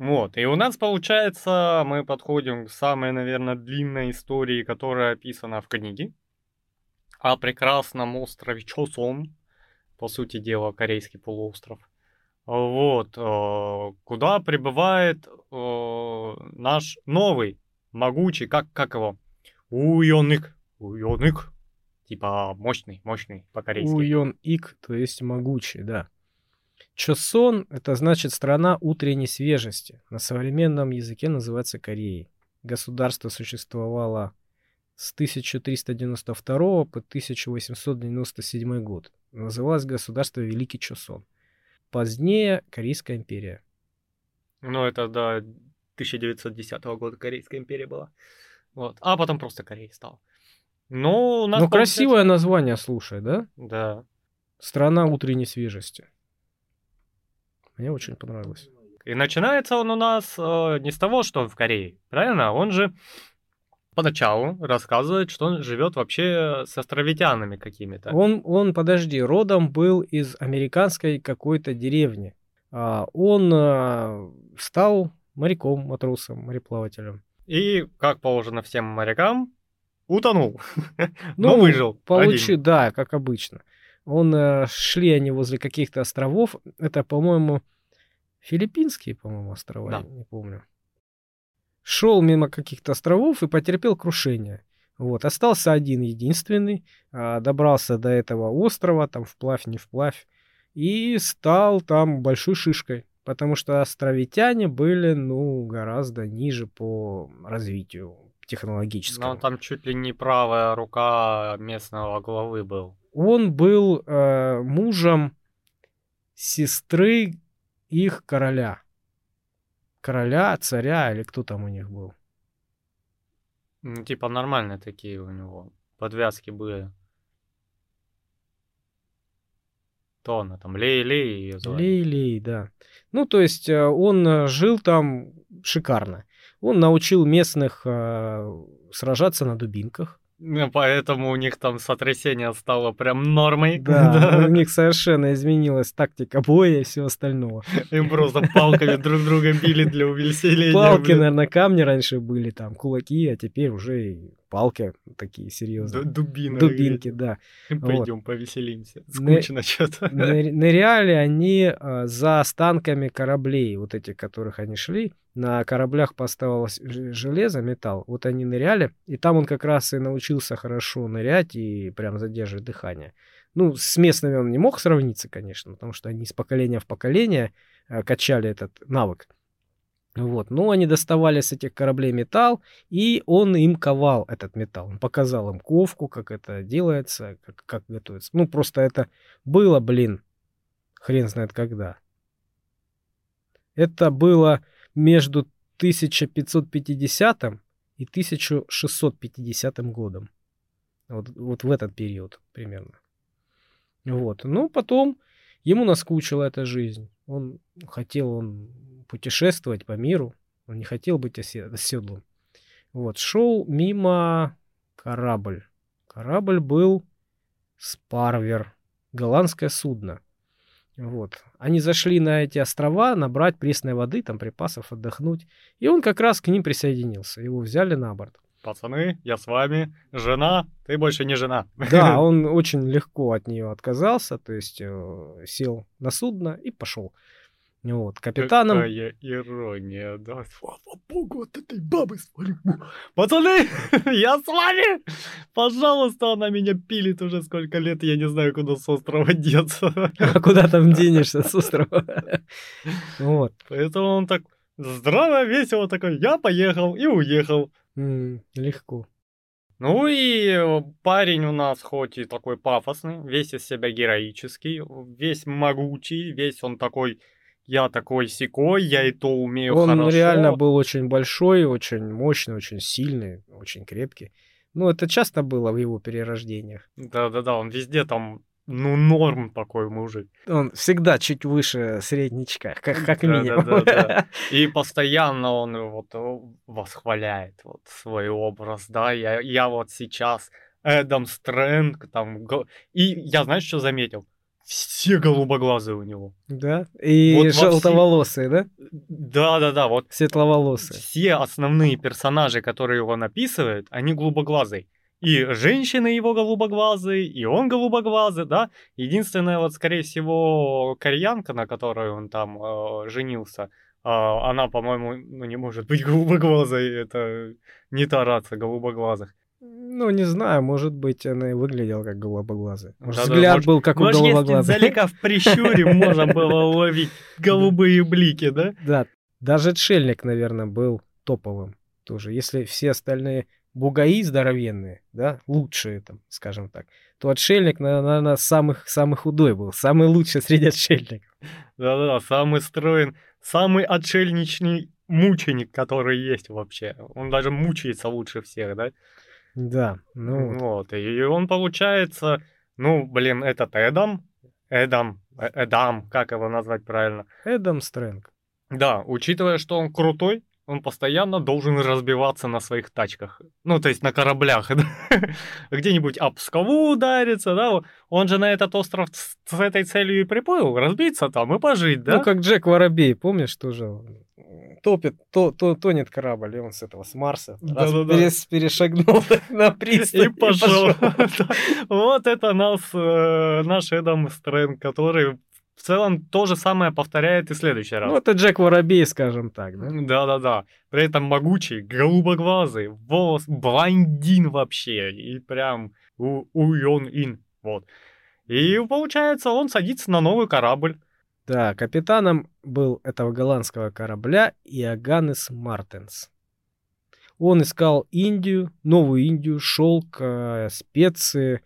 Вот, и у нас получается, мы подходим к самой, наверное, длинной истории, которая описана в книге. О прекрасном острове Чосон, по сути дела, корейский полуостров. Вот, э, куда прибывает э, наш новый, могучий, как, как его? Уйонык. Уйонык. Типа мощный, мощный по-корейски. Уйон Ик, то есть могучий, да. Чосон – это значит страна утренней свежести. На современном языке называется Кореей. Государство существовало с 1392 по 1897 год. Называлось государство Великий Чосон. Позднее Корейская империя. Ну, это до 1910 года Корейская империя была. Вот. А потом просто Корея стала. Ну, у нас Ну, получается- красивое название, слушай, да? Да. Страна утренней свежести. Мне очень понравилось. И начинается он у нас э, не с того, что он в Корее, правильно? Он же поначалу рассказывает, что он живет вообще с островитянами какими-то. Он, он, подожди, родом был из американской какой-то деревни. А, он а, стал моряком, матросом, мореплавателем. И, как положено всем морякам, утонул. *laughs* Ну, Но выжил. Получи, один. да, как обычно. Он э, шли они возле каких-то островов. Это, по-моему, филиппинские, по-моему, острова, Да. не помню. Шел мимо каких-то островов и потерпел крушение. Вот, остался один единственный, а, добрался до этого острова, там вплавь, не вплавь, и стал там большой шишкой, потому что островитяне были, ну, гораздо ниже по развитию технологическому. Но там чуть ли не правая рука местного главы был. Он был э, мужем сестры их короля. Короля, царя или кто там у них был. Ну, типа нормальные такие у него подвязки были. То она там Лей-Лей ее звали. Лей-Лей, да. Ну, то есть э, он э, жил там шикарно. Он научил местных э, сражаться на дубинках. Ну, Поэтому у них там сотрясение стало прям нормой. Да, *laughs* у них совершенно изменилась тактика боя и всего остального. Им просто палками друг друга били для увеселения. Палки, наверное, камни раньше были, там, кулаки, а теперь уже палки такие серьезные. Дубина. Дубинки, да. Пойдем повеселимся. Не- Скучно что-то. *laughs* Ны- Ныряли они а, за останками кораблей, вот этих, которых они шли. На кораблях поставилось железо, металл. Вот они ныряли, и там он как раз и научился хорошо нырять и прям задерживать дыхание. Ну, с местными он не мог сравниться, конечно, потому что они из поколения в поколение а, качали этот навык. Вот. Но они доставали с этих кораблей металл, и он им ковал этот металл. Он показал им ковку, как это делается, как, как готовится. Ну, просто это было, блин, хрен знает когда. Это было между 1550 и 1650 годом. Вот, вот в этот период примерно. Вот. Ну, потом ему наскучила эта жизнь. Он хотел он путешествовать по миру. Он не хотел быть осе- оседлым. Вот. Шел мимо корабль. Корабль был Спарвер. Голландское судно. Вот. Они зашли на эти острова набрать пресной воды, там припасов, отдохнуть. И он как раз к ним присоединился. Его взяли на борт. Пацаны, я с вами. Жена, ты больше не жена. Да, *laughs* он очень легко от нее отказался, то есть э, сел на судно и пошел. Вот, капитаном. Какая ирония, да. Слава богу, от этой бабы свалю. Пацаны, *laughs* я с вами! Пожалуйста, она меня пилит уже сколько лет, я не знаю, куда с острова деться. А куда там *laughs* денешься с острова? Вот. Поэтому он так здраво, весело такой, я поехал и уехал. Легко. Ну и э, парень у нас хоть и такой пафосный, весь из себя героический, весь могучий, весь он такой, я такой секой, я и то умею Он хорошо. реально был очень большой, очень мощный, очень сильный, очень крепкий. Ну, это часто было в его перерождениях. Да-да-да, он везде там, ну, норм такой мужик. Он всегда чуть выше среднячка, как, как минимум. *laughs* И постоянно он вот э, восхваляет вот свой образ, да, я, я вот сейчас Эдам Стрэнг, там, и я, знаешь, что заметил? Все голубоглазые у него. Да? И Вот желтоволосые, да? Да-да-да, вот Светловолосые. все основные персонажи, которые его написывают, они голубоглазые. И женщины его голубоглазые, и он голубоглазый, да. Единственная вот, скорее всего, кореянка, на которой он там э, женился, э, она, по-моему, ну, не может быть голубоглазой. Это не та раса голубоглазых. Ну, не знаю, может быть, он и выглядел как голубоглазый. Может, Да-да, взгляд может- был как у Может, если голубоглазого. издалека в прищуре можно было *laughs* уловить голубые блики, да? Да, даже отшельник, наверное, был топовым тоже. Если все остальные бугаи здоровенные, да, лучшие там, скажем так, то отшельник, наверное, самых, самый худой был, самый лучший среди отшельников. Да-да, самый строен, самый отшельничный мученик, который есть вообще. Он даже мучается лучше всех, да? Да, ну, вот. И он получается, ну, блин, этот Эдам, Эдам, Э- Эдам, как его назвать правильно? Эдам Стрэнг. Да, учитывая, что он крутой, он постоянно должен разбиваться на своих тачках. Ну, то есть на кораблях. *laughs* Где-нибудь об скалу удариться, да. Он же на этот остров с, этой целью и приплыл, разбиться там и пожить, да? Ну, как Джек Воробей, помнишь, тоже топит, то, то, тонет корабль, и он с этого, с Марса, раз Да-да-да. перес- перешагнул *laughs* на пристань И пошел. *laughs* Вот это нас, э, наш Эдам Стрэнг, который в целом то же самое повторяет и в следующий раз. Ну, это Джек Воробей, скажем так, да? Да-да-да. При этом могучий, голубоглазый, волос, блондин вообще. И прям у, уйон ин. Вот. И получается, он садится на новый корабль. Да, капитаном был этого голландского корабля Иоганнес Мартенс. Он искал Индию, новую Индию, шелк, э, специи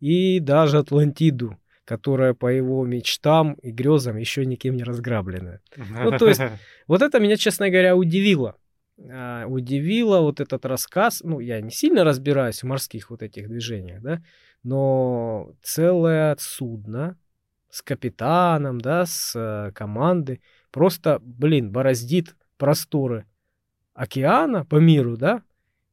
и даже Атлантиду, которая по его мечтам и грезам еще никем не разграблена. Ну, то есть- *laughs* Вот это меня, честно говоря, удивило. А, Удивило вот этот рассказ. Ну, я не сильно разбираюсь в морских вот этих движениях, да, но целое судно с капитаном, да, с э, командой просто, блин, бороздит просторы океана по миру, да,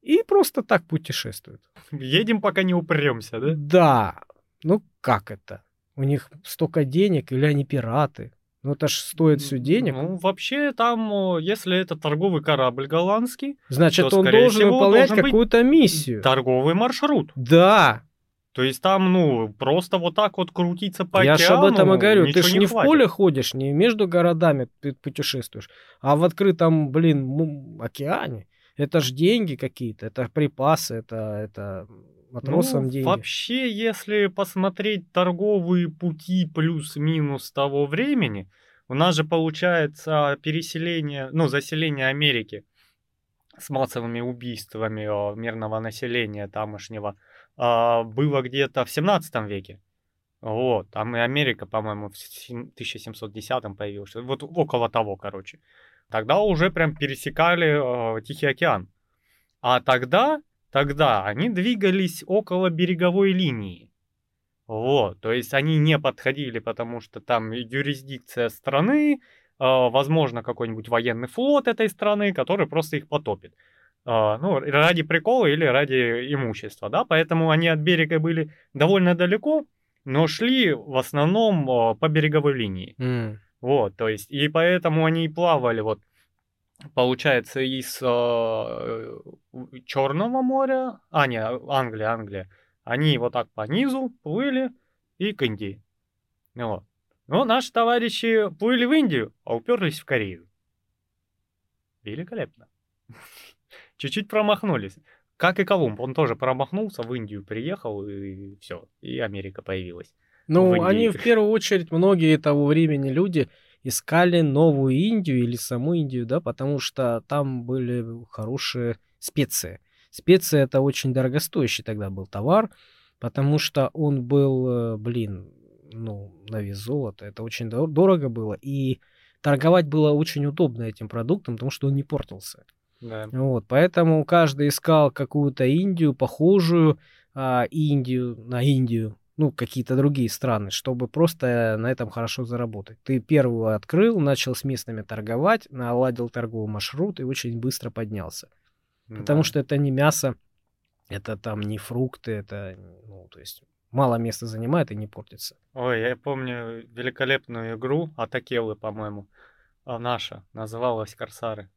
и просто так путешествует. Едем, пока не упремся, да? Да, ну как это? У них столько денег или они пираты? Ну это ж стоит все денег. Ну, вообще, там, если это торговый корабль голландский, Значит, то, он должен всего, выполнять какую-то миссию. торговый маршрут. Да, То есть там, ну, просто вот так вот крутиться по я же океану, об этом и говорю. Ты ничего ж не не в поле ходишь, не между городами путешествуешь, а в открытом, блин, океане. Это ж деньги какие-то, это припасы, это, это матросам Ну, деньги. Вообще, если посмотреть торговые пути плюс-минус того времени, у нас же получается переселение, ну, заселение Америки с массовыми убийствами о, мирного населения тамошнего а, было где-то в 17 веке. Вот, там и Америка, по-моему, в сем- 1710 появилась. Вот около того, короче. Тогда уже прям пересекали э, Тихий океан. А тогда, тогда они двигались около береговой линии. Вот, то есть они не подходили, потому что там юрисдикция страны, э, возможно, какой-нибудь военный флот этой страны, который просто их потопит. Э, ну, ради прикола или ради имущества, да, поэтому они от берега были довольно далеко, но шли в основном э, по береговой линии. М. Вот, то есть, и поэтому они и плавали, вот, получается, из э, Черного моря, а, не, Англия, Англия, они вот так по низу плыли и к Индии. Вот. Но наши товарищи плыли в Индию, а уперлись в Корею. Великолепно. *laughs* Чуть-чуть промахнулись. Как и Колумб, он тоже промахнулся, в Индию приехал, и все, и Америка появилась. Ну, они в первую очередь, многие того времени люди искали новую Индию или саму Индию, да, потому что там были хорошие специи. Специи это очень дорогостоящий тогда был товар, потому что он был, э, блин, ну, на вес золота. Это очень дор- дорого было. И торговать было очень удобно этим продуктом, потому что он не портился. Да. Вот, поэтому каждый искал какую-то Индию, похожую а, Индию на Индию, ну, какие-то другие страны, чтобы просто на этом хорошо заработать. Ты первую открыл, начал с местными торговать, наладил торговый маршрут и очень быстро поднялся. Потому Да. что это не мясо, это там не фрукты, это, ну, то есть мало места занимает и не портится. Ой, я помню великолепную игру от Акелы, по-моему. А, наша, называлась Корсары.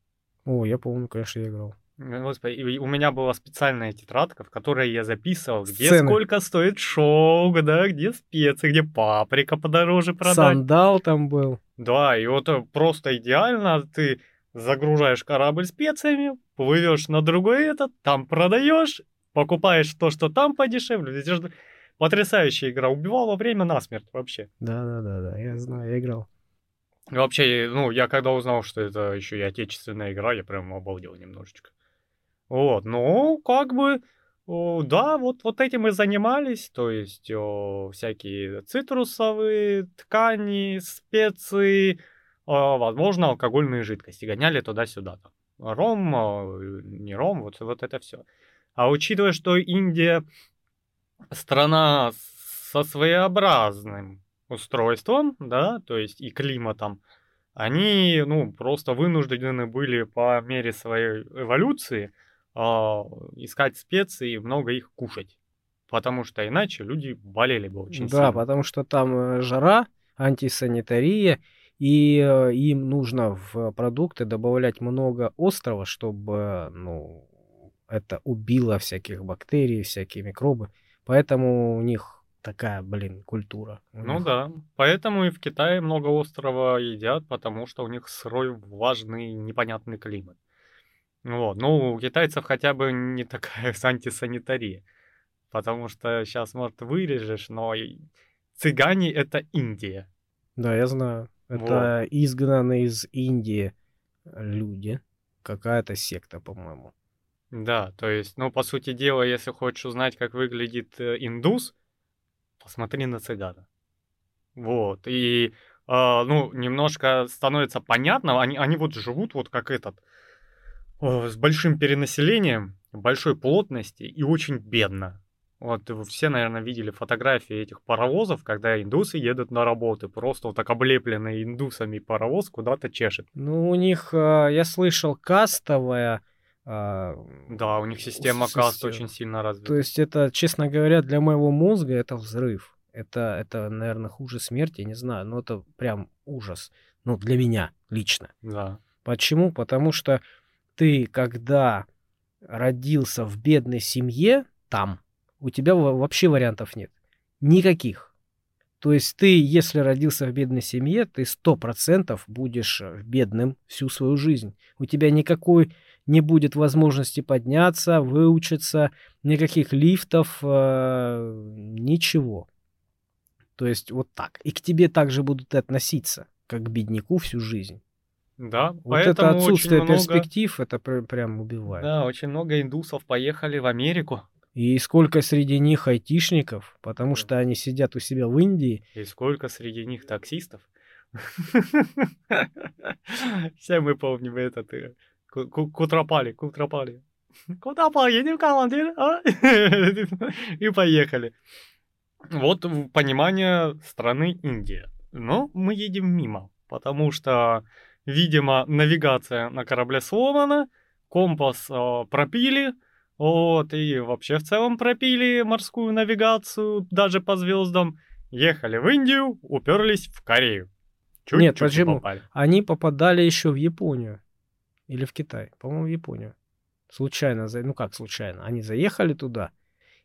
О, я помню, конечно, я играл. Господи, у меня была специальная тетрадка, в которой я записывал, где Сцены. сколько стоит шелк, да, где специи, где паприка подороже продать. Сандал там был. Да, и вот э, просто идеально ты загружаешь корабль специями, плывешь на другой этот, там продаешь, покупаешь то, что там подешевле. Же потрясающая игра. Убивала время насмерть вообще. Да-да-да, я знаю, я играл. И Вообще, ну, я когда узнал, что это еще и отечественная игра, я прям обалдел немножечко. Вот, ну, как бы, о, да, вот, вот этим и занимались, то есть о, всякие цитрусовые ткани, специи, о, возможно, алкогольные жидкости, гоняли туда-сюда. Ром, о, не ром, вот, вот это все. А учитывая, что Индия страна со своеобразным устройством, да, то есть и климатом, они, ну, просто вынуждены были по мере своей эволюции а, искать специи и много их кушать. Потому что иначе люди болели бы очень Да, сильно. потому что там э, жара, антисанитария, и э, им нужно в продукты добавлять много острова, чтобы, ну, это убило всяких бактерий, всякие микробы. Поэтому у них такая, блин, культура. Ну да, поэтому и в Китае много острова едят, потому что у них сырой, влажный, непонятный климат. Вот. Ну, у китайцев хотя бы не такая *laughs* антисанитария. Потому что сейчас, может, вырежешь, но цыгане — это Индия. Да, я знаю. Это изгнанные из Индии люди. Какая-то секта, по-моему. Да, то есть, ну, по сути дела, если хочешь узнать, как выглядит э, индус, посмотри на цыгана. Вот, и, а, ну, немножко становится понятно, они, они вот живут вот как этот, э, с большим перенаселением, большой плотности и очень бедно. Вот все, наверное, видели фотографии этих паровозов, когда индусы едут на работу. Просто вот так облепленный индусами паровоз куда-то чешет. Ну, у них, а, я слышал, кастовая... а, Да, у них система каст очень сильно развита. То есть это, честно говоря, для моего мозга это взрыв. Это, это, наверное, хуже смерти, не знаю, но это прям ужас. Ну, для меня лично. Да. Почему? Потому что ты, когда родился в бедной семье, там, у тебя во- вообще вариантов нет. Никаких. То есть ты, если родился в бедной семье, ты сто процентов будешь э, бедным всю свою жизнь. У тебя никакой не будет возможности подняться, выучиться, никаких лифтов, э, ничего. То есть вот так. И к тебе также будут относиться, как к бедняку всю жизнь. Да, Вот это отсутствие много, перспектив, это пр- прям убивает. да, очень много индусов поехали в Америку. И сколько среди них айтишников, потому Да. что они сидят у себя в Индии. И сколько среди них таксистов. *laughs* Все мы помним этот э, Ку- Ку- Кутропали, Кутропали. *laughs* Куда поедем, командир? а?» *laughs* И поехали. Вот понимание страны Индия. Но мы едем мимо, потому что, видимо, навигация на корабле сломана, компас э, пропили, вот, и вообще в целом пропили морскую навигацию даже по звездам. Ехали в Индию, уперлись в Корею. Чуть-чуть Нет, не почему? попали. Они попадали еще в Японию. Или в Китай. По-моему, в Японию. Случайно, за- ну как случайно, они заехали туда,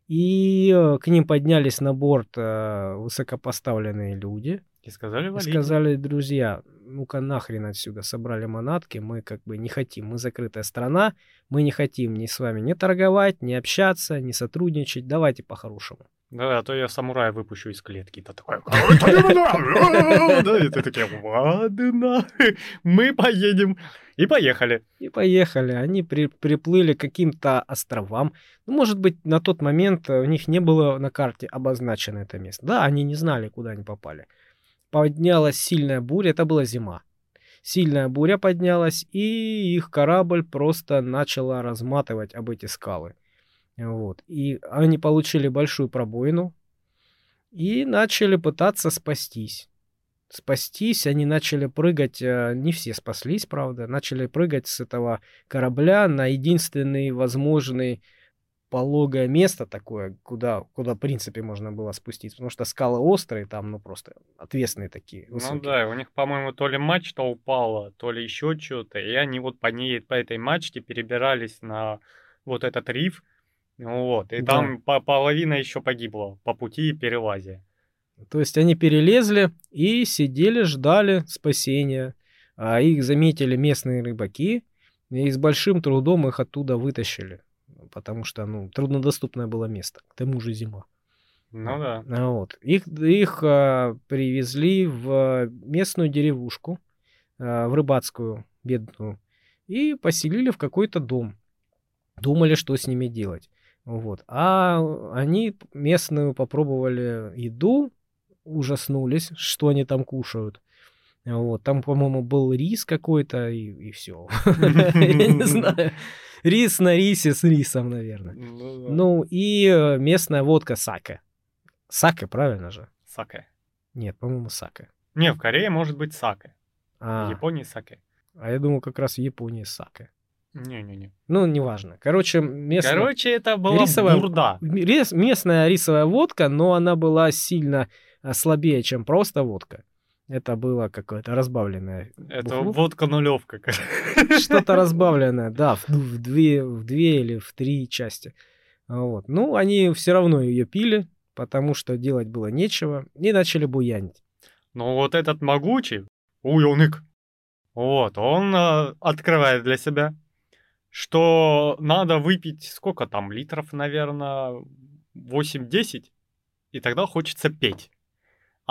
и э, к ним поднялись на борт э, высокопоставленные люди, И сказали и валить. сказали, друзья, ну-ка нахрен отсюда, собрали манатки, мы как бы не хотим, мы закрытая страна, мы не хотим ни с вами не торговать, не общаться, не сотрудничать, давайте по-хорошему. Да, а то я самурая выпущу из клетки. Такой, *laughs* да, и ты такие, ладно, мы поедем. И поехали. И поехали. Они при- приплыли к каким-то островам. Ну, может быть, на тот момент у них не было на карте обозначено это место. Да, они не знали, куда они попали. Поднялась сильная буря, это была зима. Сильная буря поднялась, и их корабль просто начала разматывать об эти скалы. Вот. И они получили большую пробоину и начали пытаться спастись. Спастись, они начали прыгать, э, не все спаслись, правда, начали прыгать с этого корабля на единственный возможный пологое место такое, куда, куда в принципе можно было спуститься, потому что скалы острые, там, ну, просто отвесные такие, Ну высокие. да, у них, по-моему, то ли мачта упала, то ли еще что-то. И они вот по ней, по этой мачте перебирались на вот этот риф. Вот. И Да. там по- половина еще погибла по пути перелазия. То есть они перелезли и сидели, ждали спасения. А их заметили местные рыбаки и с большим трудом их оттуда вытащили. Потому что, ну, труднодоступное было место, к тому же зима. Ну да. А Вот. Их, их а, привезли в местную деревушку, а, в рыбацкую, бедную, и поселили в какой-то дом. Думали, что с ними делать. Вот. А они местную попробовали еду, ужаснулись, что они там кушают. Вот. Там, по-моему, был рис какой-то, и, и все. *laughs* Я не *laughs* знаю. Рис на рисе с рисом, наверное. Ну. Ну, и э, местная водка саке. Саке, правильно же? Саке. Нет, по-моему, саке. Не, в Корее может быть саке. В А, Японии саке. а я думал, как раз в Японии саке. Не-не-не. Ну, неважно. Короче, местная, Короче, это была Рисовая- бурда. рис- местная рисовая водка, но она была сильно а, слабее, чем просто водка. Это было какое-то разбавленное. Это бухло. водка нулевка. Что-то *laughs* разбавленное, да, в, в две, в две или в три части. Вот. Ну, они все равно ее пили, потому что делать было нечего, и начали буянить. Но вот этот могучий, уюник, вот, он э, открывает для себя, что надо выпить, сколько там, литров, наверное, 8-10, и тогда хочется петь.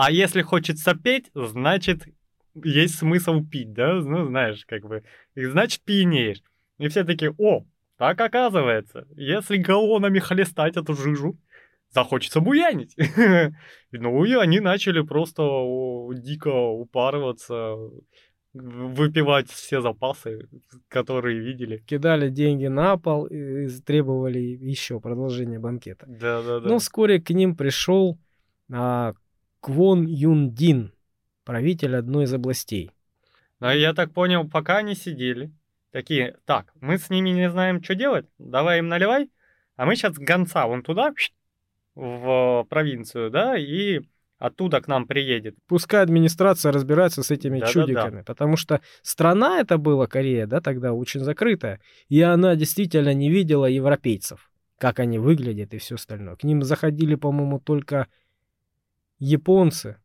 А если хочется петь, значит, есть смысл пить, да? Ну, знаешь, как бы, и значит, пьянеешь. И все такие, о, так оказывается, если галлонами хлестать эту жижу, захочется буянить. *laughs* Ну и они начали просто дико упарываться, выпивать все запасы, которые видели. Кидали деньги на пол и требовали еще продолжения банкета. Да-да-да. Но вскоре к ним пришел а, Квон Юн Дин, правитель одной из областей. Но я так понял, пока они сидели, такие, так, мы с ними не знаем, что делать, давай им наливай, а мы сейчас гонца вон туда, в провинцию, да, и оттуда к нам приедет. Пускай администрация разбирается с этими Да-да-да. чудиками, потому что страна это была, Корея, да, тогда очень закрытая, и она действительно не видела европейцев, как они выглядят и все остальное. К ним заходили, по-моему, только японцы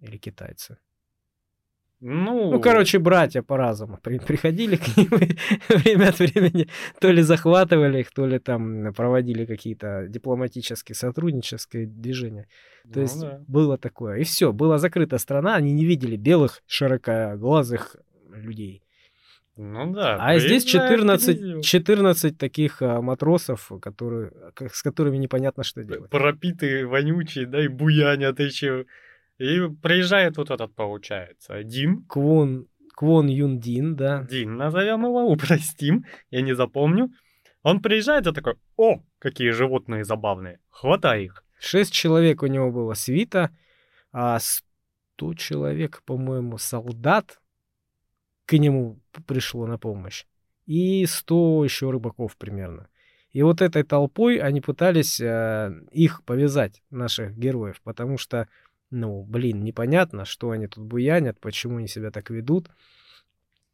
или китайцы. Ну, Ну, короче, братья по разуму при- приходили к ним *laughs* время от времени то ли захватывали их, то ли там проводили какие-то дипломатические, сотруднические движения. То ну есть да. было такое. И все, была закрыта страна, они не видели белых широкоглазых людей. Ну да. А здесь приезжают 14, князю. 14 таких а, матросов, которые, к- с которыми непонятно, что делать. пропитые, вонючие, да, и буянят еще. И приезжает вот этот, получается, Дин. Квон, Квон Юн Дин, да. Дин, назовем его, *laughs* упростим, я не запомню. Он приезжает и такой, о, какие животные забавные, хватай их. Шесть человек у него было свита, а 100 человек, по-моему, солдат к нему пришло на помощь. И 100 еще рыбаков примерно. И вот этой толпой они пытались э, их повязать, наших героев, потому что, ну, блин, непонятно, что они тут буянят, почему они себя так ведут.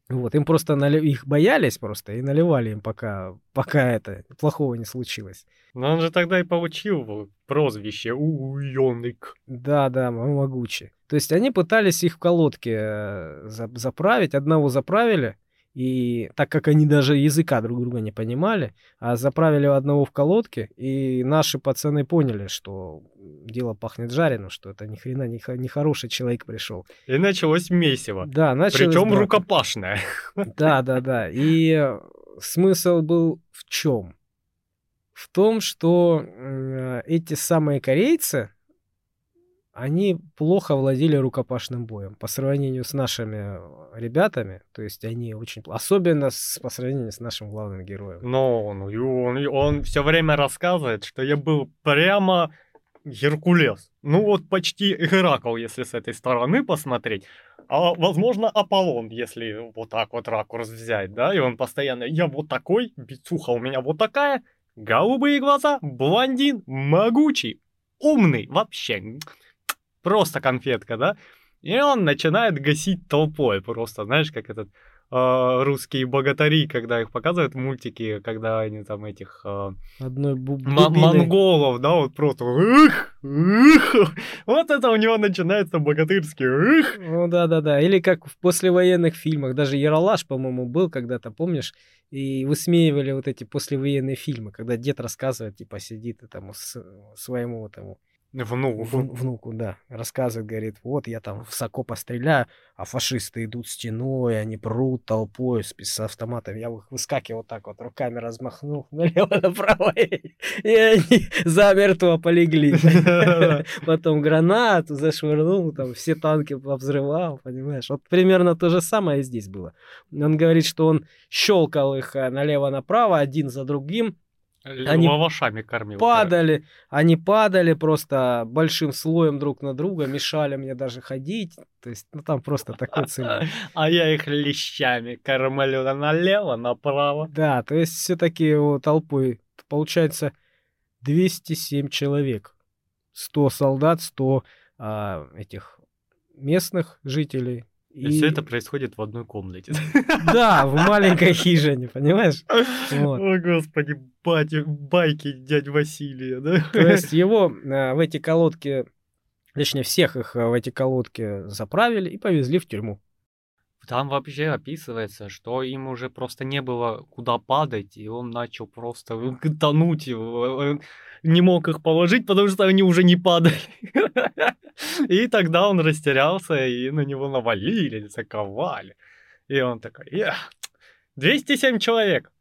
Вот, им просто нали- их боялись просто и наливали им, пока, пока это плохого не случилось. Но он же тогда и получил прозвище Уёник. Да, да, м- могучие. То есть они пытались их в колодке э, за- заправить, одного заправили, и так как они даже языка друг друга не понимали, а заправили одного в колодке, и наши пацаны поняли, что дело пахнет жареным, что это ни хрена не, не хороший человек пришел. И началось месиво. Да, началась Причем драка. рукопашное. *laughs* Да, да, да. И смысл был в чем? В том, что э, эти самые корейцы, они плохо владели рукопашным боем по сравнению с нашими э, ребятами. То есть они очень... Особенно с, по сравнению с нашим главным героем. Но он, он, он все время рассказывает, что я был прямо Геркулес. Ну вот почти Геракл, если с этой стороны посмотреть. А возможно Аполлон, если вот так вот ракурс взять, да? И он постоянно, я вот такой, бицуха у меня вот такая, голубые глаза, блондин, могучий, умный, вообще просто конфетка, да? И он начинает гасить толпой, просто, знаешь, как этот а, русские богатыри, когда их показывают мультики, когда они там этих а, Одной бу- м- дубиной. монголов, да, вот просто «Ых! Ых!» *laughs* Вот это у него начинается богатырский «Ых!» Ну да, да, да. Или как в послевоенных фильмах. Даже Яралаш, по-моему, был когда-то, помнишь? И высмеивали вот эти послевоенные фильмы, когда дед рассказывает, типа, сидит и там с- своему тому Внук. вну- внуку, да, рассказывает, говорит, вот я там высоко постреляю, а фашисты идут стеной, они прут толпой с, с автоматом. Я вы- выскакиваю вот так вот, руками размахнул *laughs* налево-направо, и и они замертво полегли. *laughs* Потом гранату зашвырнул, там все танки взрывал, понимаешь? Вот примерно то же самое здесь было. Он говорит, что он щелкал их а, налево-направо, один за другим, Они Лавашами кормил. падали, они падали просто большим слоем друг на друга, мешали мне даже ходить. То есть, ну там просто такой целый. *laughs* А я их лещами кормлю налево, направо. Да, то есть все-таки толпой получается 207 человек. 100 солдат, 100 а, этих местных жителей. И, все это происходит в одной комнате. *laughs* Да, в маленькой хижине, понимаешь? Вот. О, господи, батя, байки дядь Василия, да? То есть его а, в эти колодки, точнее всех их а, в эти колодки заправили и повезли в тюрьму. Там вообще описывается, что им уже просто не было куда падать, и он начал просто тонуть, э, не мог их положить, потому что они уже не падали. *laughs* И тогда он растерялся, и на него навалили, заковали. И он такой, «Я, 207 человек,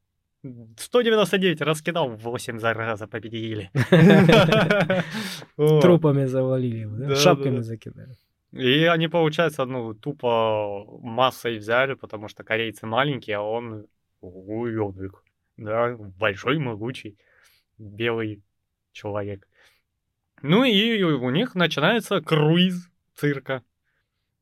199 раскидал, 8 зараза победили. *laughs* *laughs* Трупами завалили шапками да. закидали. И они, получается, ну, тупо массой взяли, потому что корейцы маленькие, а он уёбик. Да, большой, могучий, белый человек. Ну и у них начинается круиз цирка.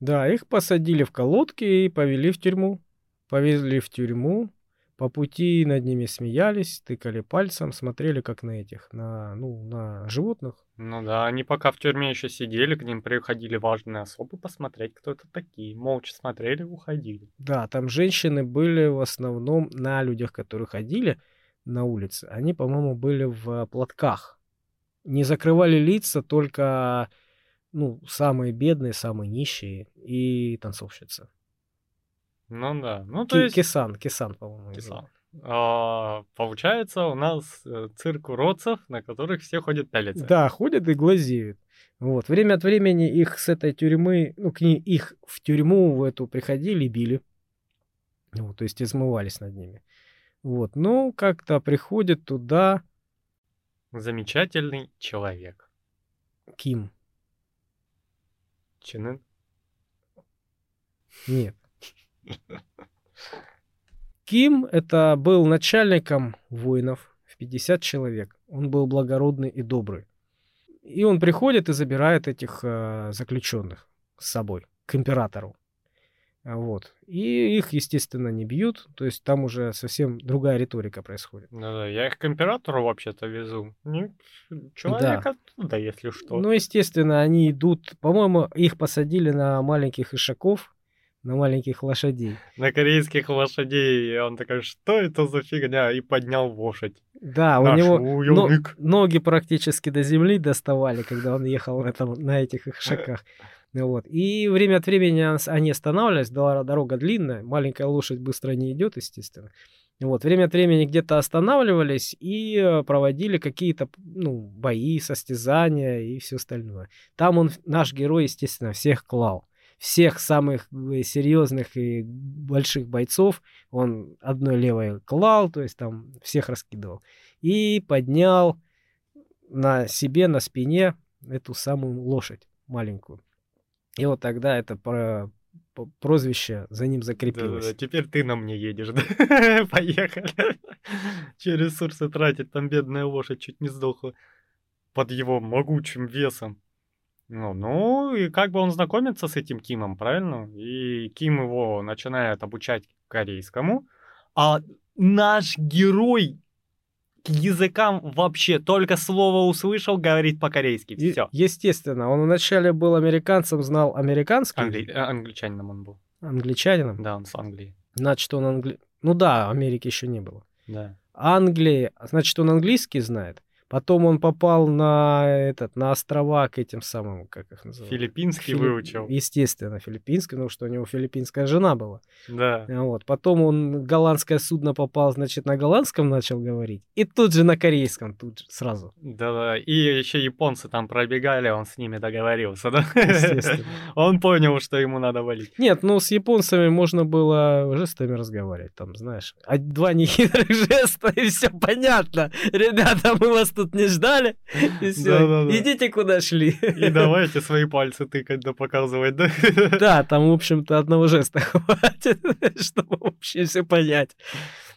Да, их посадили в колодки и повели в тюрьму. Повезли в тюрьму. По пути над ними смеялись, тыкали пальцем, смотрели как на этих, на, ну, на животных. Ну да, они пока в тюрьме еще сидели, к ним приходили важные особы посмотреть, кто это такие. Молча смотрели, уходили. Да, там женщины были в основном на людях, которые ходили на улице. Они, по-моему, были в платках. Не закрывали лица только ну, самые бедные, самые нищие и танцовщица. Ну да, ну то Ки- есть... Кисан, Кисан, по-моему. Кисан. называют. А, получается, у нас э, цирк уродцев, на которых все ходят пялиться. Да, ходят и глазеют. Вот. Время от времени их с этой тюрьмы, ну, к ней, их в тюрьму в эту приходили и били. Вот, то есть измывались над ними. Вот. Ну, как-то приходит туда Замечательный человек. Ким. Чен Ын? Нет. *laughs* Ким это был начальником воинов в 50 человек. Он был благородный и добрый. И он приходит и забирает этих э, заключенных с собой к императору. Вот. И их, естественно, не бьют. То есть там уже совсем другая риторика происходит. Да-да, я их к императору вообще-то везу. Не, человек оттуда, если что. Ну, естественно, они идут... По-моему, их посадили на маленьких ишаков, на маленьких лошадей. На корейских лошадей. И он такой, что это за фигня? И поднял лошадь. Да, у Наш него... уёбник. Но- ноги практически до земли доставали, когда он ехал на, этом, на этих их шагах. Ну Вот. И время от времени он- они останавливались, дорога длинная, маленькая лошадь быстро не идет, естественно. Вот. Время от времени где-то останавливались и э, проводили какие-то ну, бои, состязания и все остальное. Там он, наш герой, естественно, всех клал. Всех самых э, серьезных и больших бойцов он одной левой клал, то есть там всех раскидывал. И поднял на себе, на спине эту самую лошадь маленькую. И вот тогда это про- прозвище за ним закрепилось. Да-да-да, теперь ты на мне едешь, да? *laughs* Поехали. *laughs* Че ресурсы тратить, там бедная лошадь чуть не сдохла под его могучим весом. Ну, ну, и как бы он знакомится с этим Кимом, правильно? И Ким его начинает обучать корейскому, а наш герой к языкам вообще только слово услышал, говорит по-корейски. Все. Естественно, он вначале был американцем, знал американский, англичанином он был. англичанином. Да, он с Англии. Значит, он англи... Ну да, Америки еще не было. Да. Англии, значит, он английский знает. Потом он попал на этот, на острова к этим самым, как их называют? Филиппинский Филипп- выучил. Естественно, филиппинский, потому что у него филиппинская жена была. Да. Вот. Потом он голландское судно попал, значит, на голландском начал говорить. И тут же на корейском, тут же, сразу. Да, да. И еще японцы там пробегали, он с ними договорился, да? Естественно. *laughs* Он понял, что ему надо валить. Нет, ну с японцами можно было жестами разговаривать, там, знаешь. А два нехитрых *laughs* жеста, и все понятно. Ребята, мы вас тут не ждали. И все. Да-да-да. Идите куда шли. И давайте свои пальцы тыкать да показывать, да? Да, там, в общем-то, одного жеста *laughs* хватит, чтобы вообще все понять.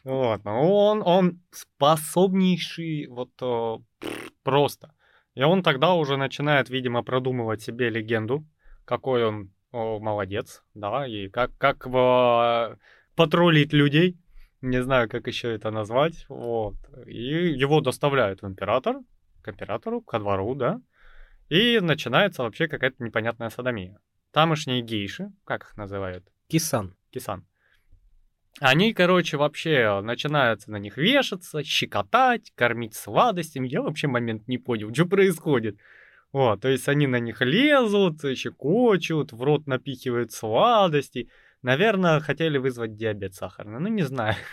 Вот, ну он, он способнейший вот э, просто. И он тогда уже начинает, видимо, продумывать себе легенду, какой он о, молодец, да, и как, как э, патрулить людей, не знаю, как еще это назвать, вот. И его доставляют в император, к императору, ко двору, да, и начинается вообще какая-то непонятная садомия. Тамошние гейши, как их называют? Кисан. Кисан. Они, короче, вообще начинают на них вешаться, щекотать, кормить сладостями. Я вообще момент не понял, что происходит. Вот, то есть они на них лезут, щекочут, в рот напихивают сладости. Наверное, хотели вызвать диабет сахарный, ну не знаю. *laughs*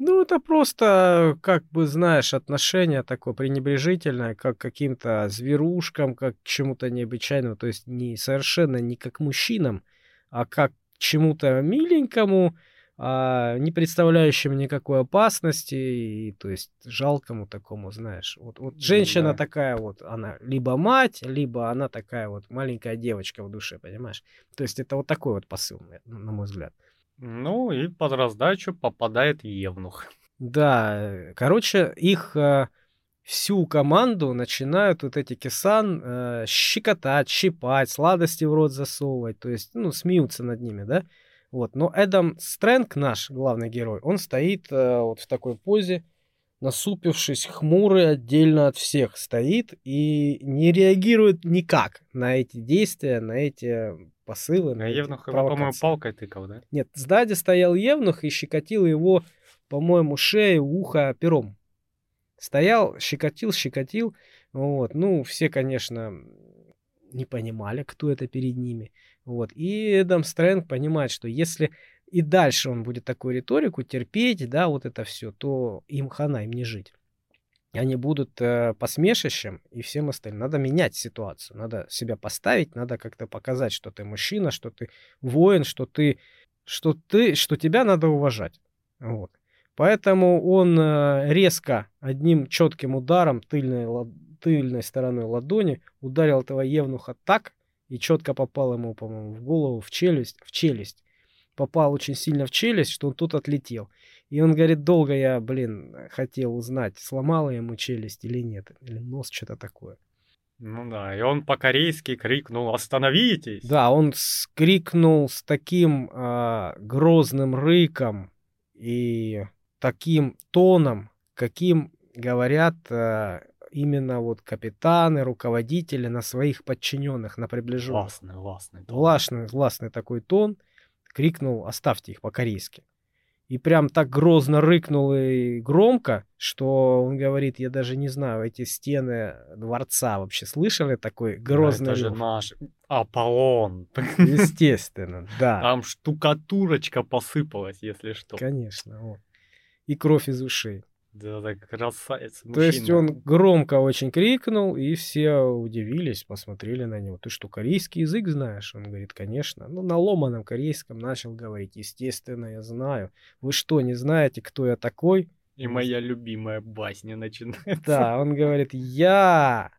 Ну, это просто, как бы, знаешь, отношение такое пренебрежительное, как к каким-то зверушкам, как к чему-то необычайному. То есть не совершенно не как мужчинам, а как к чему-то миленькому, не представляющему никакой опасности, и, то есть жалкому такому, знаешь. Вот, вот женщина Да. такая вот, она либо мать, либо она такая вот маленькая девочка в душе, понимаешь? То есть это вот такой вот посыл, на мой взгляд. Ну и под раздачу попадает Евнух. Да, короче, их э, всю команду начинают вот эти кисан э, щекотать, щипать, сладости в рот засовывать, то есть, ну, смеются над ними, да? Вот, но Эдам Стрэнг, наш главный герой, он стоит э, вот в такой позе, насупившись, хмурый, отдельно от всех стоит и не реагирует никак на эти действия, на эти посылы, на А Евнух его, по-моему, палкой тыкал, да? Нет, сзади стоял Евнух и щекотил его, по-моему, шею, ухо пером. Стоял, щекотил, щекотил. Вот. Ну, все, конечно, не понимали, кто это перед ними. Вот. И Эдам Стрэнг понимает, что если и дальше он будет такую риторику терпеть, да, вот это все, то им хана, им не жить. Они будут э, посмешищем и всем остальным. Надо менять ситуацию, надо себя поставить, надо как-то показать, что ты мужчина, что ты воин, что ты, что ты, что тебя надо уважать. Вот. Поэтому он э, резко одним четким ударом тыльной, тыльной стороной ладони ударил этого евнуха так и четко попал ему, по-моему, в голову, в челюсть, в челюсть. Попал очень сильно в челюсть, что он тут отлетел. И он говорит, долго я, блин, хотел узнать, сломала ему челюсть или нет, или нос, что-то такое. Ну да, и он по-корейски крикнул «Остановитесь!» Да, он скрикнул с таким а, грозным рыком и таким тоном, каким говорят а, именно вот капитаны, руководители на своих подчиненных, на приближенных. Властный, властный. тон. Властный, властный такой тон, крикнул «оставьте их» по-корейски. И прям так грозно рыкнул и громко, что он говорит, я даже не знаю, эти стены дворца вообще слышали такой Да, грозный Это же наш Аполлон. *laughs* Естественно, да. *laughs* Там штукатурочка посыпалась, если что. Конечно. вот. И кровь из ушей. Да, да, красавец. То есть мужчина. он громко очень крикнул, и все удивились, посмотрели на него. Ты что, корейский язык знаешь? Он говорит, конечно. Ну, на ломаном корейском начал говорить. Естественно, я знаю. Вы что, не знаете, кто я такой? И моя любимая басня начинается. Да, он говорит, я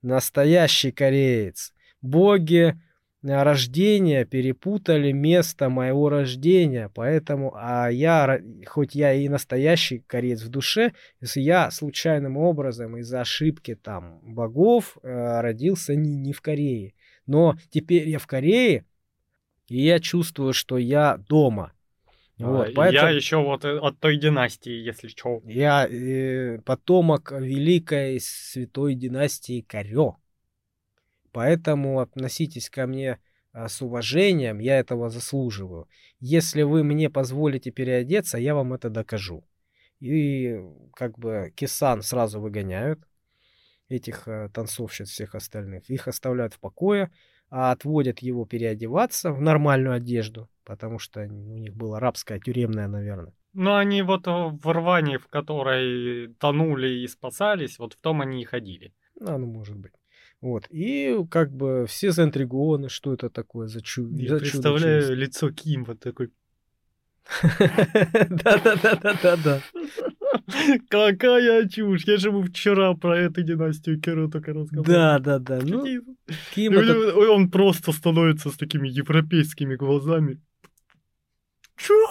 настоящий кореец. Боги рождения перепутали место моего рождения, поэтому, а я, хоть я и настоящий кореец в душе, если я случайным образом из-за ошибки там богов э, родился не, не в Корее, но теперь я в Корее, и я чувствую, что я дома. Вот, А, поэтому- Я еще вот э, от той династии, если что. я э, потомок великой святой династии Корё. Поэтому относитесь ко мне а, с уважением, я этого заслуживаю. Если вы мне позволите переодеться, я вам это докажу. И как бы Кисан сразу выгоняют этих э, танцовщиц всех остальных. Их оставляют в покое, а отводят его переодеваться в нормальную одежду, потому что у них была рабская, тюремная, наверное. Ну, они вот в рвании, в которой тонули и спасались, вот в том они и ходили. А, ну, может быть. Вот. И как бы все заинтригованы, что это такое за чудо. Я представляю лицо Ким вот такой. *laughs* Да-да-да-да-да. Какая чушь! Я же ему вчера про эту династию Керу только рассказал. Да, да, да. Ну, Ким это... Он просто становится с такими европейскими глазами. Чё?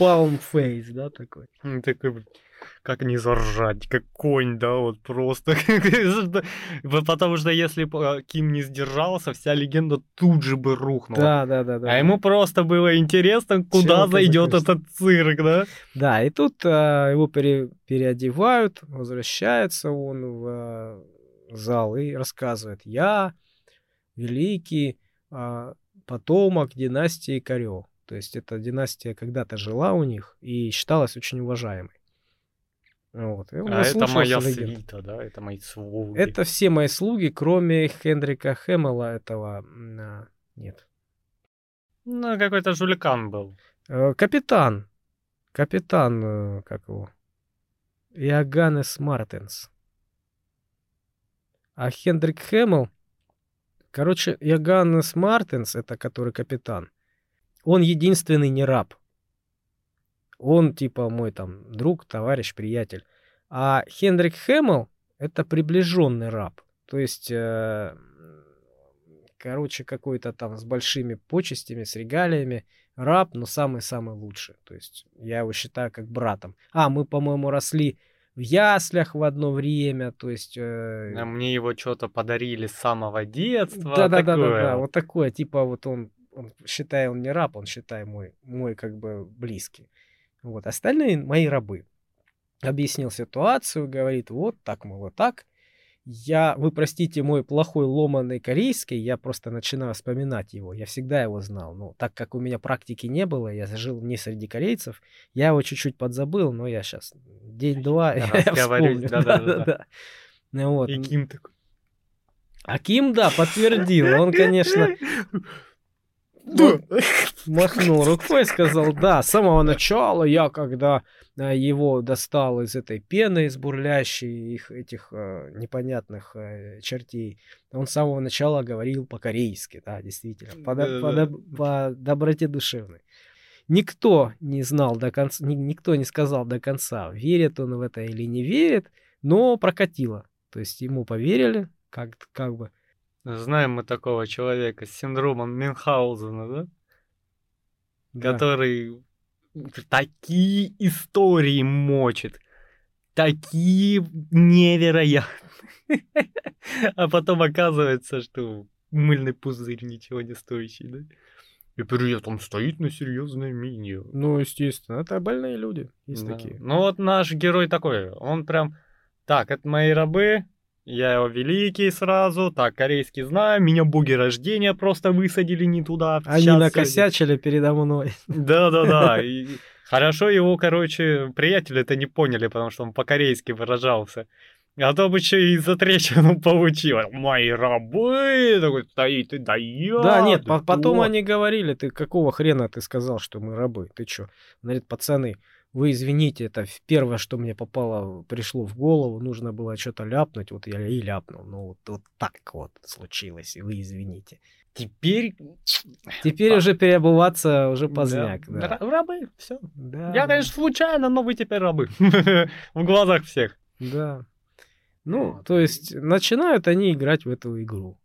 Palm face, да, такой? Такой, как не заржать, как конь, да, вот просто. *laughs* Потому что если бы Ким не сдержался, вся легенда тут же бы рухнула. Да, да, да. да а ему просто было интересно, куда зайдет этот цирк, да? Да, и тут а, его пере, переодевают, возвращается он в а, зал и рассказывает, я великий а, потомок династии Корё. То есть эта династия когда-то жила у них и считалась очень уважаемой. Вот. а это моя легенд. свита, да? Это мои слуги. Это все мои слуги, кроме Хендрика Хэмела этого... А, нет. Ну, какой-то жуликан был. Э, капитан. Капитан, э, как его? Иоганнес Мартенс. А Хендрик Хэмел... Короче, Иоганнес Мартенс, это который капитан, он единственный не раб. Он типа мой там друг, товарищ, приятель. А Хендрик Хэммел это приближенный раб. То есть, э, короче, какой-то там с большими почестями, с регалиями. Раб, но самый-самый лучший. То есть, я его считаю как братом. А, мы, по-моему, росли в яслях в одно время, то есть... Э... А мне его что-то подарили с самого детства. Да-да-да, вот такое, типа вот он, он, считай, он не раб, он, считай, мой, мой как бы близкий. Вот, остальные мои рабы. Объяснил ситуацию, говорит, вот так, мол, вот так. Я, вы простите мой плохой ломанный корейский, я просто начинаю вспоминать его. Я всегда его знал. Но так как у меня практики не было, я жил не среди корейцев, я его чуть-чуть подзабыл, но я сейчас день-два *laughs* я вспомню. Да, да, да, да. Ну, вот. И Ким такой. А Ким, да, подтвердил. Он, конечно, *laughs* Да. Махнул рукой и сказал, да, с самого начала я, когда а, его достал из этой пены, из бурлящей их этих э, непонятных э, чертей, он с самого начала говорил по-корейски, да, действительно, по, да, по, да. по доброте душевной. Никто не знал до конца, никто не сказал до конца, верит он в это или не верит, но прокатило. То есть ему поверили, как, как бы, Знаем мы такого человека с синдромом Мюнхгаузена, да? да? Который такие истории мочит. Такие невероятные. А потом оказывается, что мыльный пузырь ничего не стоящий, да? И при этом стоит на серьезное мине. Ну, естественно, это больные люди, есть да. такие. Ну вот наш герой такой, он прям, так, это мои рабы, я его великий сразу, так, корейский знаю, меня боги рождения просто высадили не туда. Они Сейчас накосячили передо мной. Да-да-да, *laughs* хорошо его, короче, приятели это не поняли, потому что он по-корейски выражался. А то бы еще и затрещину *laughs* получил. Мои рабы, такой стоит и дает. Да, нет, потом они говорили, ты какого хрена ты сказал, что мы рабы? Ты что? Говорит, пацаны, вы извините, это первое, что мне попало, пришло в голову, нужно было что-то ляпнуть, вот я и ляпнул. Ну, вот, вот так вот случилось, и вы извините. Теперь... Теперь а... уже переобуваться уже поздняк. Да. Да. Рабы, все. Да. Я, конечно, случайно, но вы теперь рабы. *laughs* в глазах всех. Да. Ну, то есть начинают они играть в эту игру.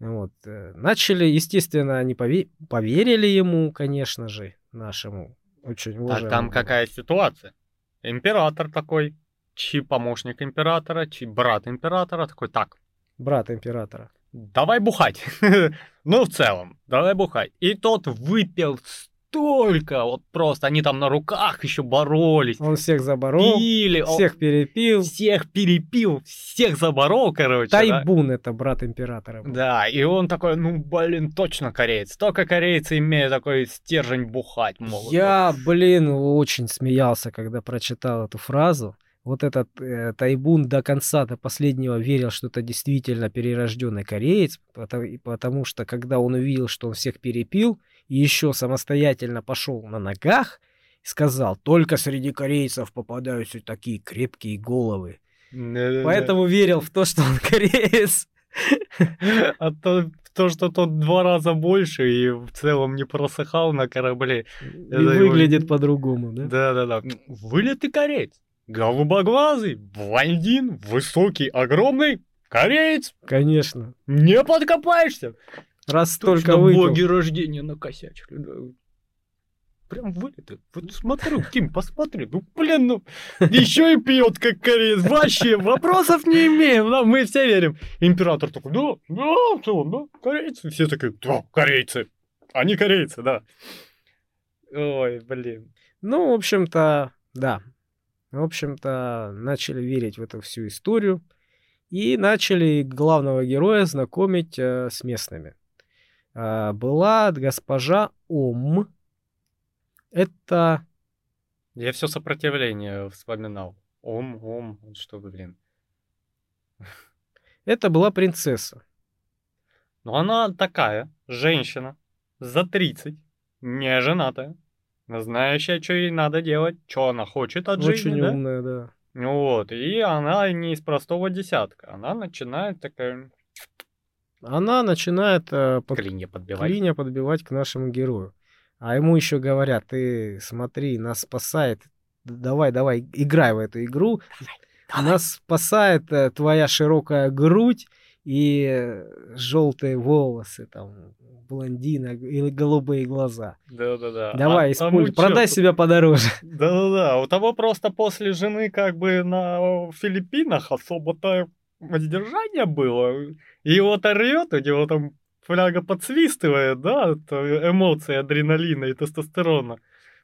Вот. Э, начали, естественно, они поверили ему, конечно же, нашему очень уважаемый. А там какая ситуация? Император такой, чьи помощник императора, чьи брат императора, такой, так. Брат императора. Давай бухать. *laughs* ну, в целом, давай бухать. И тот выпил настолько, вот просто, они там на руках еще боролись, Он всех заборол, пили, всех перепил. всех перепил, всех заборол, короче. да. Тайбун это брат императора. был. Да, и он такой, ну, блин, точно кореец. Только корейцы имеют такой стержень бухать могут. Я, блин, очень смеялся, когда прочитал эту фразу. Вот этот э, Тайбун до конца, до последнего верил, что это действительно перерожденный кореец, потому, и потому что когда он увидел, что он всех перепил, и еще самостоятельно пошел на ногах, и сказал, только среди корейцев попадаются такие крепкие головы. Да-да-да. Поэтому верил в то, что он *laughs* кореец. А то, то, что тот два раза больше и в целом не просыхал на корабле. И Это его- выглядит по-другому, да? Да-да-да. Вылитый кореец. Голубоглазый, блондин, высокий, огромный. Кореец, Конечно. не подкопаешься. Раз Точно только выпил. боги рождения накосячили. Прям вылитый. Вот смотрю, Ким, посмотри. Ну, блин, ну, еще и пьет, как кореец. Вообще, вопросов не имеем. да, мы все верим. Император такой, да, да, что, да, корейцы. Все такие, да, корейцы. Они корейцы, да. Ой, блин. Ну, в общем-то, да. В общем-то, начали верить в эту всю историю и начали главного героя знакомить э, с местными. А, была госпожа Ом. Это Я все сопротивление вспоминал. Ом, ом, что, блин. это была принцесса. Но она такая, женщина, за 30, не женатая, знающая, что ей надо делать, что она хочет от Очень жизни, да? умная, да. Ну Вот, и она не из простого десятка. Она начинает такая Она начинает э, под клинья подбивать. клинья подбивать к нашему герою. А ему еще говорят, ты смотри, нас спасает, давай, давай, играй в эту игру. Нас спасает э, твоя широкая грудь и желтые волосы, там, блондина и голубые глаза. Да-да-да. Давай, А тому используй, продай чё? себя подороже. *laughs* Да-да-да. У того просто после жены как бы на Филиппинах особо-то воздержание было. И его рвет, у него там фляга подсвистывает, да, от эмоций, адреналина и тестостерона.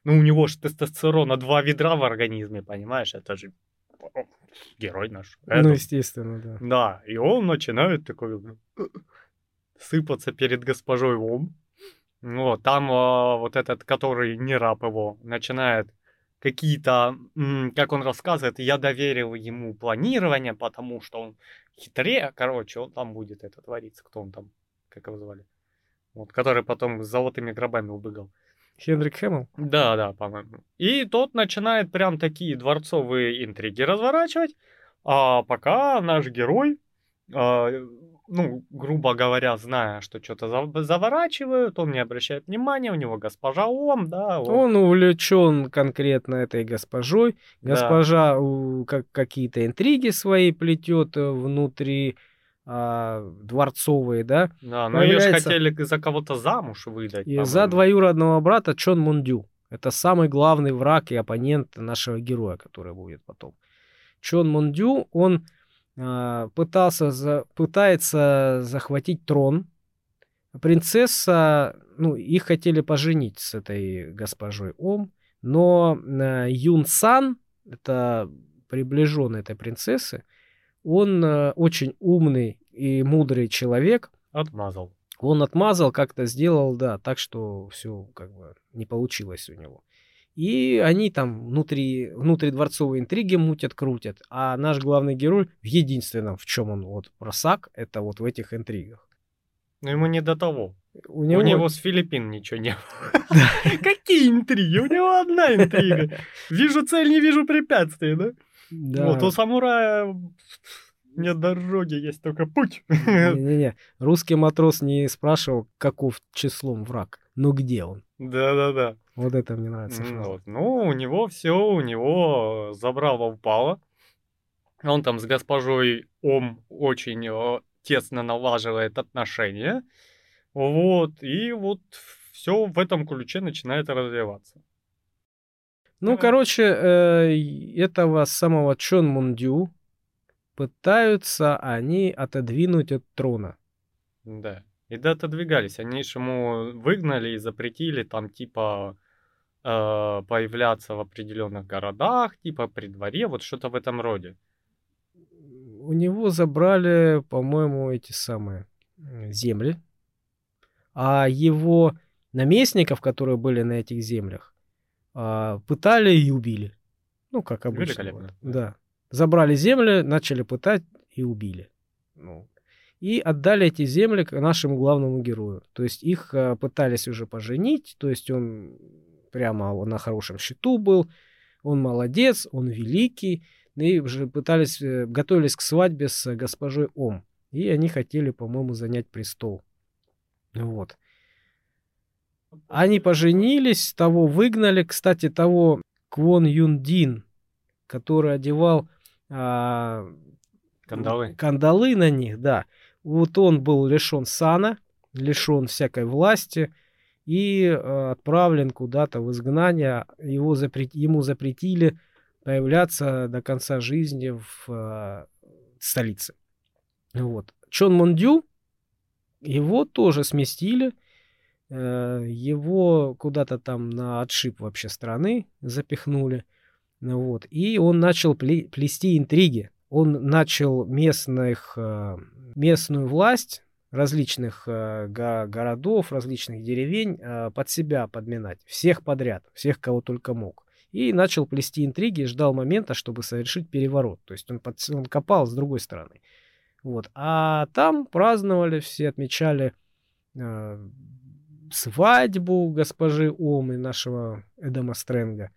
Ну, у него же тестостерона два ведра в организме, понимаешь? Это же герой наш. Ну, Это- естественно, да. Да, и он начинает такой сыпаться перед госпожой Ом. Вот, там а, вот этот, который не раб его, начинает какие-то, как он рассказывает, я доверил ему планирование, потому что он хитрее, короче, он там будет это твориться, кто он там, как его звали, вот, который потом с золотыми гробами убегал. Хенрик Хэмилл. Да, да, по-моему. И тот начинает прям такие дворцовые интриги разворачивать, а пока наш герой, а, ну, грубо говоря, зная, что что-то заворачивают, он не обращает внимания, у него госпожа Ом, да, вот. Он увлечен конкретно этой госпожой. Да. Госпожа у, как, какие-то интриги свои плетет э, внутри а, дворцовые, да. Да, но ее же хотели за кого-то замуж выдать. И за двоюродного брата Чон Мундю. Это самый главный враг и оппонент нашего героя, который будет потом. Чон Мундю, он а, пытался за- пытается захватить трон. Принцесса, ну, их хотели поженить с этой госпожой Ом, но а, Юн Сан, это приближенный этой принцессы, он а, очень умный и мудрый человек, Отмазал. он отмазал, как-то сделал, да, так что все как бы не получилось у него. И они там внутри, внутридворцовые интриги мутят, крутят. А наш главный герой в единственном, в чем он вот просак, это вот в этих интригах. Но ему не до того. У У него, него с Филиппин ничего не было. *laughs* Какие интриги? У него одна интрига. *laughs* Вижу цель, не вижу препятствий, да? Да. Вот у самурая нет дороги, есть только путь. *laughs* Не-не-не. Русский матрос не спрашивал, каков числом враг, но где он. Да-да-да. Вот это мне нравится. Вот. Ну, у него все, у него забрало упало. Он там с госпожой Ом очень э, тесно налаживает отношения. Вот. И вот все в этом ключе начинает развиваться. Ну, Да. короче, э, этого самого Чон Мундю пытаются они отодвинуть от трона. Да. И да, отодвигались. Они ж ему выгнали и запретили там типа э, появляться в определенных городах, типа при дворе, вот что-то в этом роде. У него забрали, по-моему, эти самые земли, а его наместников, которые были на этих землях, пытали и убили. Ну, как обычно. Великолепно. Да. Забрали земли, начали пытать и убили. Ну, и отдали эти земли к нашему главному герою. То есть их а, пытались уже поженить, то есть он прямо на хорошем счету был, он молодец, он великий, и уже пытались, э, готовились к свадьбе с госпожой Ом. И они хотели, по-моему, занять престол. Вот. Они поженились, того выгнали. Кстати, того Квон Юндин, который одевал а, Кандалы. кандалы на них, да. Вот он был лишен сана, лишен всякой власти и э, отправлен куда-то в изгнание. Его запрет... Ему запретили появляться до конца жизни в э, столице. Вот. Чон Мондю, его тоже сместили, его куда-то там на отшиб вообще страны запихнули. Вот. И он начал плести интриги. Он начал местных, э, местную власть различных э, городов, различных деревень под себя подминать. Всех подряд, всех, кого только мог. И начал плести интриги, ждал момента, чтобы совершить переворот. То есть он, под, он копал с другой стороны. Вот. А там праздновали, все отмечали э, свадьбу госпожи Омы, нашего Эдама Стрэнга.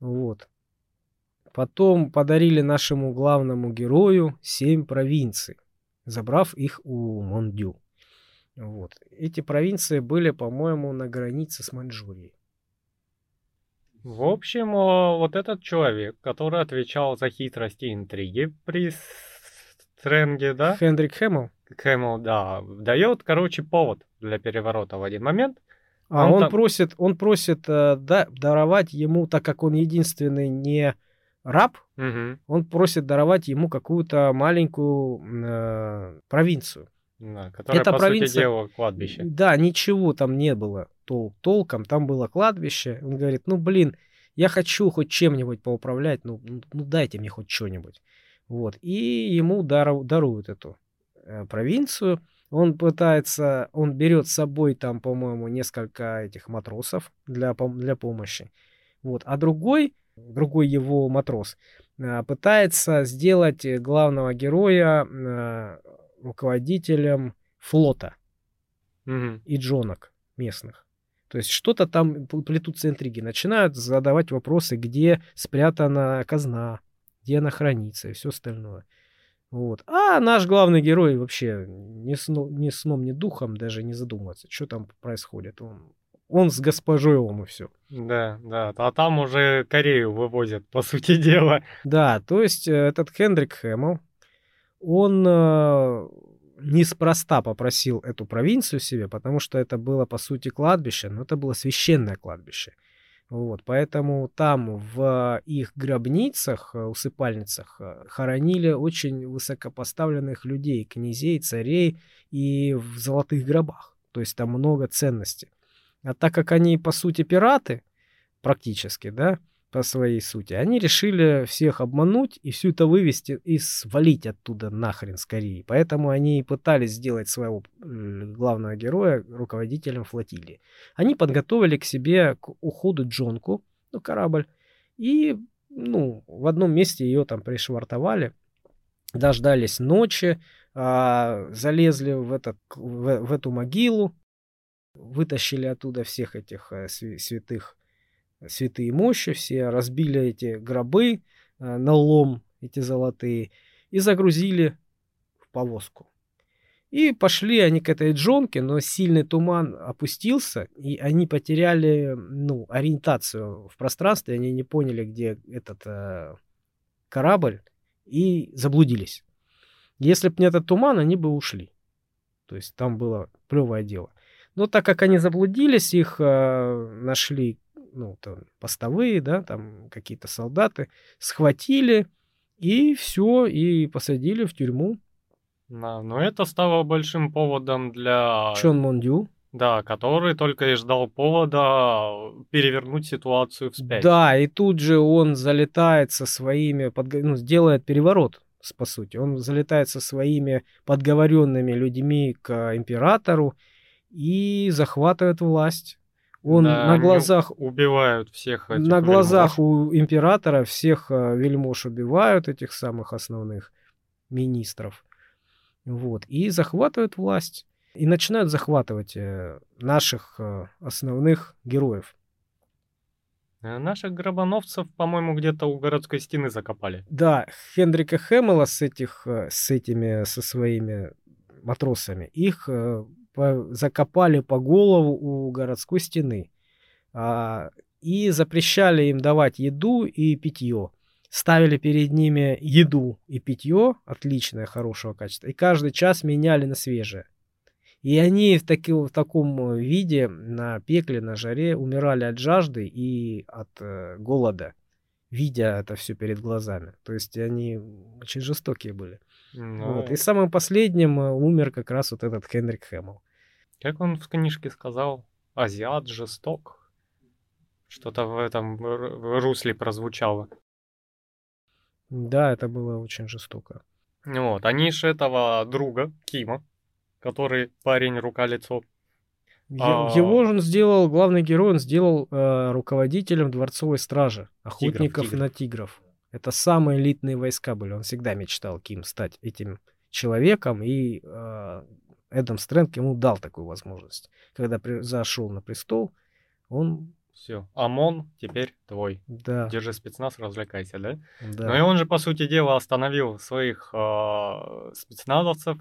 Вот. Потом подарили нашему главному герою семь провинций, забрав их у Мондю. Вот. Эти провинции были, по-моему, на границе с Маньчжурией. В общем, вот этот человек, который отвечал за хитрости и интриги при Стрэнге, да? Хендрик Хэммел? Хэммел, да. Дает, короче, повод для переворота в один момент. А он, он там... просит, он просит э, да, даровать ему, так как он единственный не раб, угу. он просит даровать ему какую-то маленькую э, провинцию. Да, которая, Это по провинция, сути дела, кладбище. Да, ничего там не было тол толком, там было кладбище. Он говорит, ну, блин, я хочу хоть чем-нибудь поуправлять, ну, ну, ну дайте мне хоть что-нибудь. Вот. И ему дару, даруют эту провинцию. Он пытается, он берет с собой там, по-моему, несколько этих матросов для, для помощи. Вот. А другой, другой его матрос, э, пытается сделать главного героя э, руководителем флота угу. и джонок местных. То есть что-то там плетутся интриги. Начинают задавать вопросы, где спрятана казна, где она хранится и все остальное. Вот. А наш главный герой вообще ни, сно, ни сном, ни духом даже не задумывается, что там происходит. Он, он с госпожой Ом и все. Да, да. А там уже Корею вывозят, по сути *laughs* дела. Да, то есть э, этот Хендрик Хэммел, он э, неспроста попросил эту провинцию себе, потому что это было, по сути, кладбище, но это было священное кладбище. Вот, поэтому там в их гробницах, э, усыпальницах э, хоронили очень высокопоставленных людей, князей, царей и в золотых гробах. То есть там много ценностей. А так как они, по сути, пираты, практически, да, по своей сути. Они решили всех обмануть и всю это вывести и свалить оттуда нахрен скорее. Поэтому они и пытались сделать своего главного героя руководителем флотилии. Они подготовили к себе к уходу Джонку, ну, корабль, и ну, в одном месте ее там пришвартовали, дождались ночи, а, залезли в, этот, в, в эту могилу, вытащили оттуда всех этих а, святых святые мощи, все разбили эти гробы э, на лом, эти золотые, и загрузили в повозку. И пошли они к этой джонке, но сильный туман опустился, и они потеряли ну, ориентацию в пространстве, они не поняли, где этот э, корабль, и заблудились. Если бы не этот туман, они бы ушли. То есть там было плевое дело. Но так как они заблудились, их э, нашли ну, там, постовые, да, там какие-то солдаты, схватили и все, и посадили в тюрьму. Да, но это стало большим поводом для... Чон Мондю. Да, который только и ждал повода перевернуть ситуацию вспять. Да, и тут же он залетает со своими, подго- ну, сделает переворот, по сути. Он залетает со своими подговоренными людьми к императору и захватывает власть. Он на они глазах Убивают всех этих на глазах вельмож. у императора всех э, вельмож убивают, этих самых основных министров. Вот. И захватывают власть. И начинают захватывать э, наших э, основных героев. Наших гробановцев, по-моему, где-то у городской стены закопали. Да, Хендрика Хэммела с этих, с этими, со своими матросами, их по- закопали по голову у городской стены. А, и запрещали им давать еду и питье. Ставили перед ними еду и питье, отличное, хорошего качества, и каждый час меняли на свежее. И они в, таки- в таком виде на пекле, на жаре умирали от жажды и от э, голода видя это все перед глазами. То есть они очень жестокие были. Ну, Вот. И самым последним э, умер как раз вот этот Хенрик Хэммел. Как он в книжке сказал, азиат жесток. Что-то в этом русле прозвучало. Да, это было очень жестоко. Вот, они же этого друга, Кима, который парень рука-лицо. А. Его же он сделал, главный герой, он сделал э, руководителем дворцовой стражи, охотников тигров. на тигров. Это самые элитные войска были. Он всегда мечтал Ким стать этим человеком, и э, Эдам Стрэнд ему дал такую возможность. Когда при- зашел на престол, он, Все, ОМОН теперь твой. да, Держи спецназ, развлекайся, да? да. Ну и он же, по сути дела, остановил своих э, спецназовцев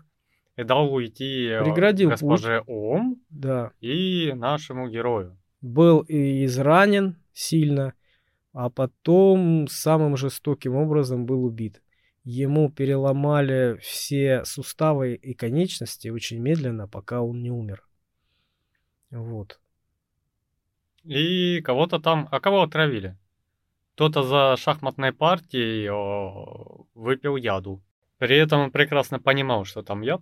и дал уйти э, Преградил госпоже Ом Да, и нашему герою. был и изранен сильно, а потом самым жестоким образом был убит. Ему переломали все суставы и конечности очень медленно, пока он не умер. Вот. И кого-то там... А кого отравили? Кто-то за шахматной партией выпил яду. При этом он прекрасно понимал, что там яд,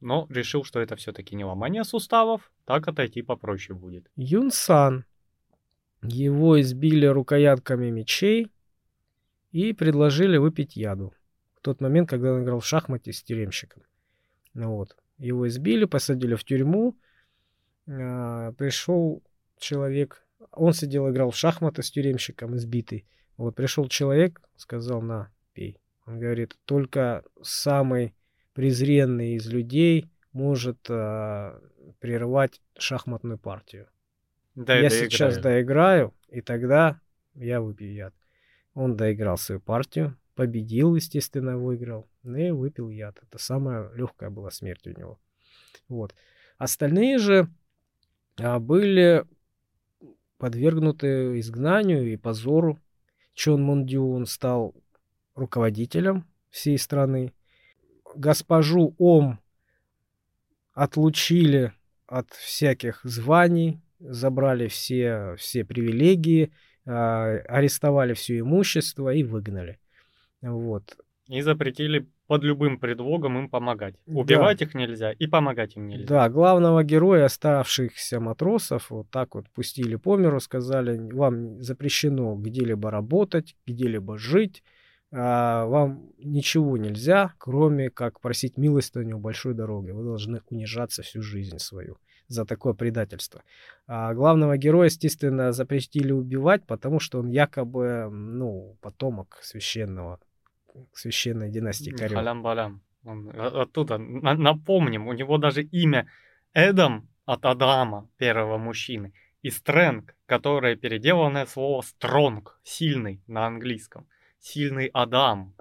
но решил, что это все-таки не ломание суставов, так отойти попроще будет. Юн Сан. Его избили рукоятками мечей и предложили выпить яду. В тот момент, когда он играл в шахматы с тюремщиком. Ну Вот. Его избили, посадили в тюрьму. А, Пришел человек. Он сидел, играл в шахматы с тюремщиком, избитый. Вот пришел человек, сказал, на, пей. Он говорит, только самый презренный из людей может а, прервать шахматную партию. Да, я сейчас играю. доиграю, и тогда я выпью яд. Он доиграл свою партию, победил, естественно, выиграл, ну и выпил яд. Это самая легкая была смерть у него. Вот. Остальные же а, были подвергнуты изгнанию и позору. Чон Мондю, он стал руководителем всей страны. Госпожу Ом отлучили от всяких званий, забрали все, все привилегии, а, арестовали все имущество и выгнали. Вот. И запретили под любым предлогом им помогать. Да. Убивать их нельзя и помогать им нельзя. Да, главного героя оставшихся матросов вот так вот пустили по миру, сказали, вам запрещено где-либо работать, где-либо жить, а, вам ничего нельзя, кроме как просить милостыню большой дороги. Вы должны унижаться всю жизнь свою за такое предательство. А главного героя, естественно, запретили убивать, потому что он якобы, ну, потомок священного, священной династии Карел. Халям-балям. О- оттуда. На- напомним, у него даже имя Эдам от Адама, первого мужчины, и Стрэнг, которое переделанное слово стронг, сильный на английском. Сильный Адам.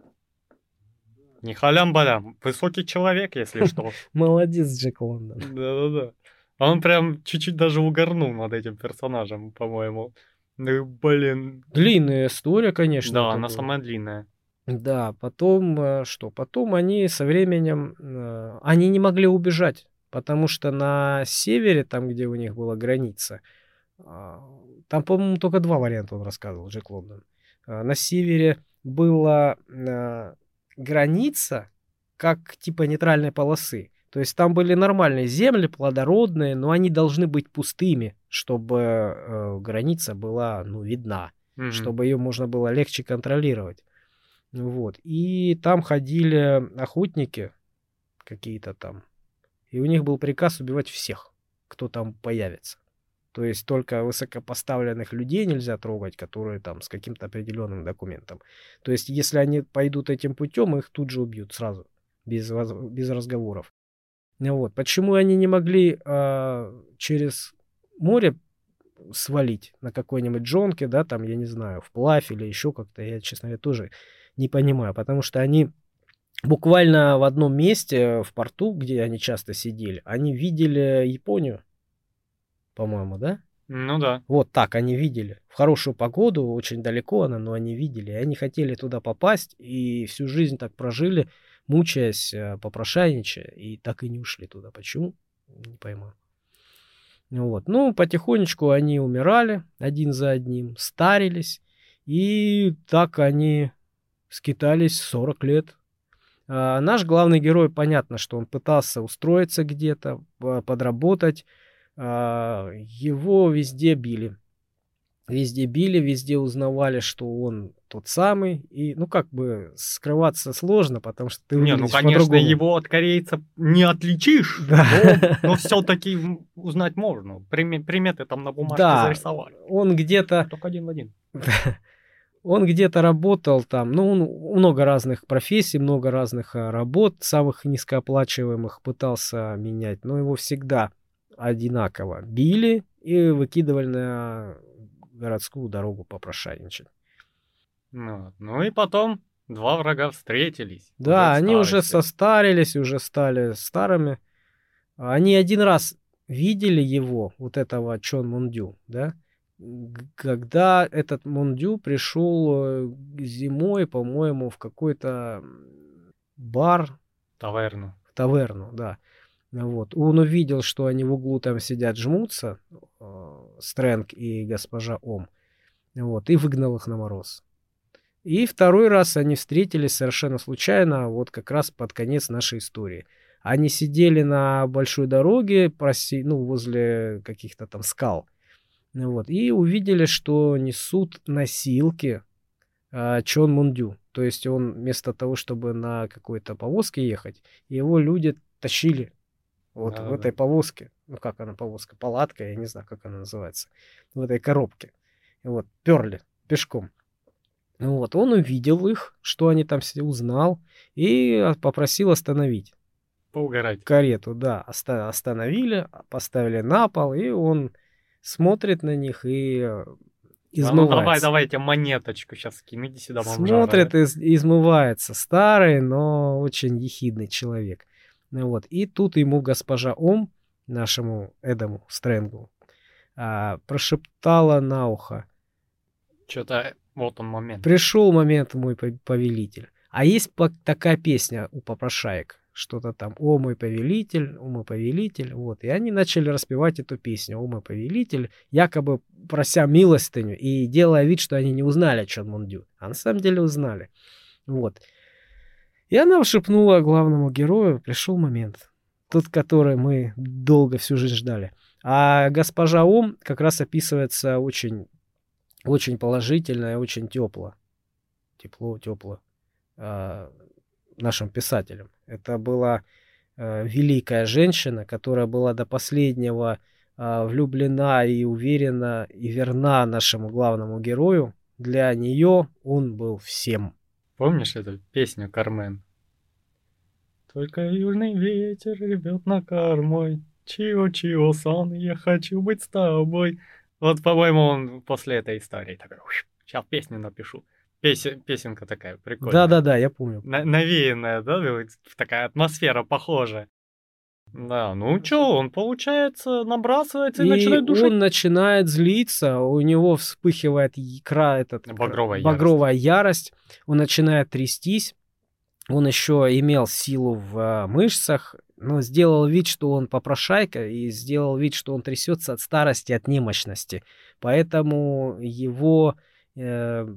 Не халям-балям, высокий человек, если что. *laughs* Молодец, Джек Лондон. Да-да-да. А Он прям чуть-чуть даже угорнул над этим персонажем, по-моему. Ну, блин. Длинная история, конечно. Да, она была. самая длинная. Да, потом э, что? Потом они со временем, э, они не могли убежать, потому что на севере, там, где у них была граница, а, там, по-моему, только два варианта он рассказывал, Джек Лондон. А, На севере была э, граница, как типа нейтральной полосы. То есть там были нормальные земли, плодородные, но они должны быть пустыми, чтобы э, граница была ну, видна, mm-hmm. чтобы ее можно было легче контролировать. Вот. И там ходили охотники какие-то там. И у них был приказ убивать всех, кто там появится. То есть только высокопоставленных людей нельзя трогать, которые там с каким-то определенным документом. То есть если они пойдут этим путем, их тут же убьют сразу, без, без разговоров. Вот. Почему они не могли а, через море свалить на какой-нибудь джонке, да, там, я не знаю, вплавь или еще как-то, я, честно говоря, тоже не понимаю, потому что они буквально в одном месте в порту, где они часто сидели, они видели Японию, по-моему, да? Ну да. Вот так они видели. В хорошую погоду, очень далеко она, но они видели. И они хотели туда попасть, и всю жизнь так прожили, мучаясь, э, попрошайничая, и так и не ушли туда. Почему? Не пойму. Вот. Ну, потихонечку они умирали один за одним, старились, и так они скитались 40 лет. А наш главный герой, понятно, что он пытался устроиться где-то, подработать, а, его везде били. Везде били, везде узнавали, что он тот самый. И, ну, как бы скрываться сложно, потому что ты Не, ну, конечно, его от корейца не отличишь, да. но, но все-таки узнать можно. Приметы там на бумажке да, зарисовали. Он где-то... Только один в один. Он где-то работал там, ну, много разных профессий, много разных а, работ, самых низкооплачиваемых пытался менять, но его всегда одинаково били и выкидывали на городскую дорогу попрошайничать. Ну, ну и потом два врага встретились. Да, они уже состарились, уже стали старыми. Они один раз видели его, вот этого Чон Мундю, да, когда этот Мундю пришел э, зимой, по-моему, в какой-то бар. Таверну. Таверну, да. Вот. Он увидел, что они в углу там сидят, жмутся, э, Стрэнг и госпожа Ом, вот, и выгнал их на мороз. И второй раз они встретились совершенно случайно, вот как раз под конец нашей истории. Они сидели на большой дороге, проси, ну, возле каких-то там скал, вот, и увидели, что несут носилки э, Чон Мундю. То есть он вместо того, чтобы на какой-то повозке ехать, его люди тащили вот да, в этой повозке, ну как она повозка, палатка, я не знаю, как она называется, в этой коробке. И вот, перли пешком. Вот, он увидел их, что они там все узнал, и попросил остановить. Поугарать. Карету, да, оста- остановили, поставили на пол, и он смотрит на них и измывается. Ну, давай, давайте монеточку сейчас скинь, иди сюда, бомжара. Смотрит и измывается. Старый, но очень ехидный человек. Ну вот. И тут ему госпожа Ом, нашему Эдаму Стрэнгу, а, прошептала на ухо. Что-то вот он момент. Пришел момент, мой повелитель. А есть такая песня у попрошаек. Что-то там «О мой повелитель», «О мой повелитель». Вот. И они начали распевать эту песню «О мой повелитель», якобы прося милостыню и делая вид, что они не узнали Чон Мундю. А на самом деле узнали. Вот. И она шепнула главному герою, пришел момент. Тот, который мы долго всю жизнь ждали. А госпожа Ом как раз описывается очень, очень положительно и очень тепло. Тепло, тепло. Э, нашим писателям. Это была э, великая женщина, которая была до последнего э, влюблена и уверена и верна нашему главному герою. Для нее он был всем. Помнишь эту песню Кармен? Только южный ветер ревет на кормой. Чио-чио, сон, я хочу быть с тобой. Вот, по-моему, он после этой истории такой, сейчас песню напишу. Песен, песенка такая прикольная. Да-да-да, я помню. На, навеянная, да, такая атмосфера похожая. Да, ну что, он, получается, набрасывается и, и начинает душить. он начинает злиться, у него вспыхивает икра, этот, багровая, багровая ярость. ярость, он начинает трястись, он еще имел силу в а, мышцах, но сделал вид, что он попрошайка, и сделал вид, что он трясется от старости, от немощности. Поэтому его э,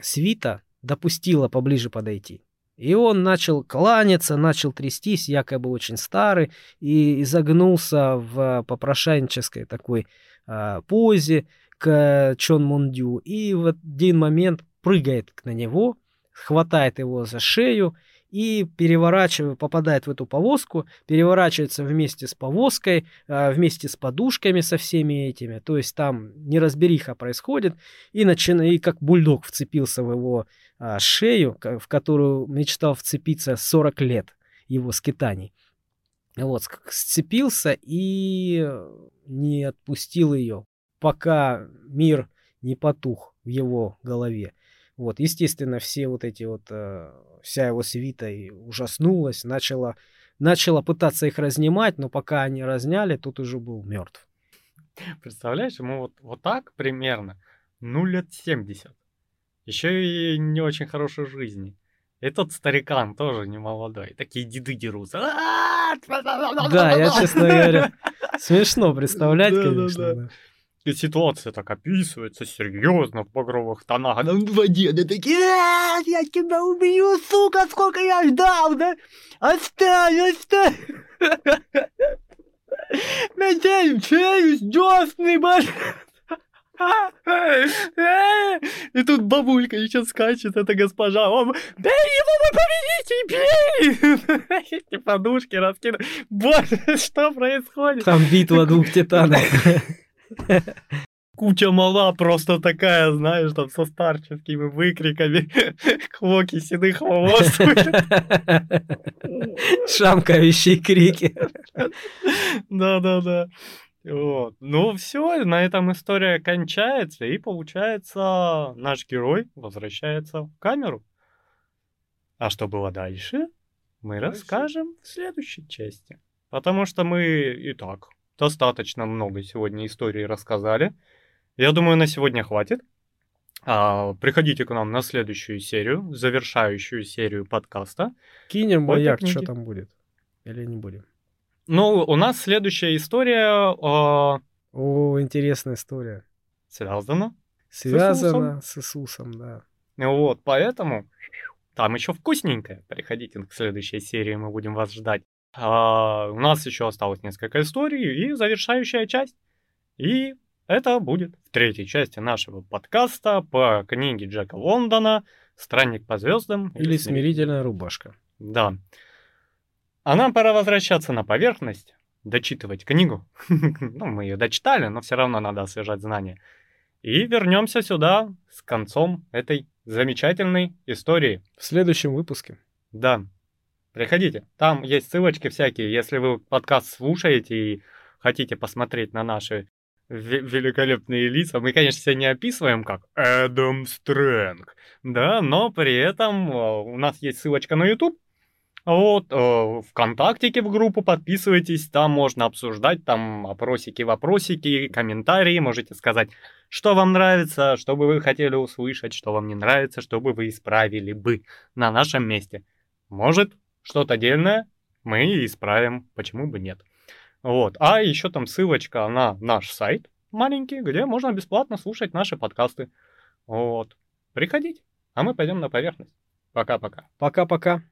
свита допустила поближе подойти. И он начал кланяться, начал трястись, якобы очень старый, и изогнулся в попрошайнической такой а, позе к Чон Мундю. И в один момент прыгает на него, хватает его за шею и переворачивает, попадает в эту повозку, переворачивается вместе с повозкой, а, вместе с подушками со всеми этими. То есть там неразбериха происходит, и, начина, и как бульдог вцепился в его а, шею, в которую мечтал вцепиться 40 лет его скитаний. Вот, сцепился и не отпустил ее, пока мир не потух в его голове. Вот, естественно, все вот эти вот, э, вся его свита и ужаснулась, начала, начала пытаться их разнимать, но пока они разняли, тут уже был мертв. Представляешь, ему вот, вот так примерно, ну лет 70. Еще и не очень хорошей жизни. Этот старикан тоже не молодой. Такие деды дерутся. Да, я, честно говоря, *laughs* смешно представлять, конечно и ситуация так описывается серьезно в багровых тонах. А там два деда такие, я тебя убью, сука, сколько я ждал, да? Оставь, оставь. Надеем челюсть, десны, баш. И тут бабулька еще скачет, эта госпожа. Он, бей его, мы победите, бей! Эти подушки раскидывают. Боже, что происходит? Там битва двух титанов. *laughs* Куча мала просто такая, знаешь, там со старческими выкриками. *laughs* Хлоки седых волос. *laughs* Шамкающие крики. Да-да-да. Вот. Ну все, на этом история кончается, и получается наш герой возвращается в камеру. А что было дальше, мы дальше? расскажем в следующей части. Потому что мы и так достаточно много сегодня историй рассказали. Я думаю, на сегодня хватит. А, приходите к нам на следующую серию, завершающую серию подкаста. Кинем маяк, что там будет? Или не будем? Ну, у нас следующая история... Э... О, интересная история. Связана? Связана с Иисусом, с Иисусом да. Вот, поэтому там еще вкусненькое. Приходите к следующей серии, мы будем вас ждать. А, у нас еще осталось несколько историй и завершающая часть. И это будет в третьей части нашего подкаста по книге Джека Лондона «Странник по звездам» или «Смирительная рубашка». Да. А нам пора возвращаться на поверхность, дочитывать книгу. *laughs* ну, мы ее дочитали, но все равно надо освежать знания. И вернемся сюда с концом этой замечательной истории. В следующем выпуске. Да. Приходите. Там есть ссылочки всякие. Если вы подкаст слушаете и хотите посмотреть на наши великолепные лица. Мы, конечно, себя не описываем как Эдам Стрэнг, да, но при этом э, у нас есть ссылочка на YouTube. Вот, э, ВКонтактике в группу подписывайтесь, там можно обсуждать, там опросики, вопросики, комментарии, можете сказать, что вам нравится, что бы вы хотели услышать, что вам не нравится, что бы вы исправили бы на нашем месте. Может, что-то отдельное мы исправим, почему бы нет. Вот. А еще там ссылочка на наш сайт маленький, где можно бесплатно слушать наши подкасты. Вот. Приходите, а мы пойдем на поверхность. Пока-пока. Пока-пока.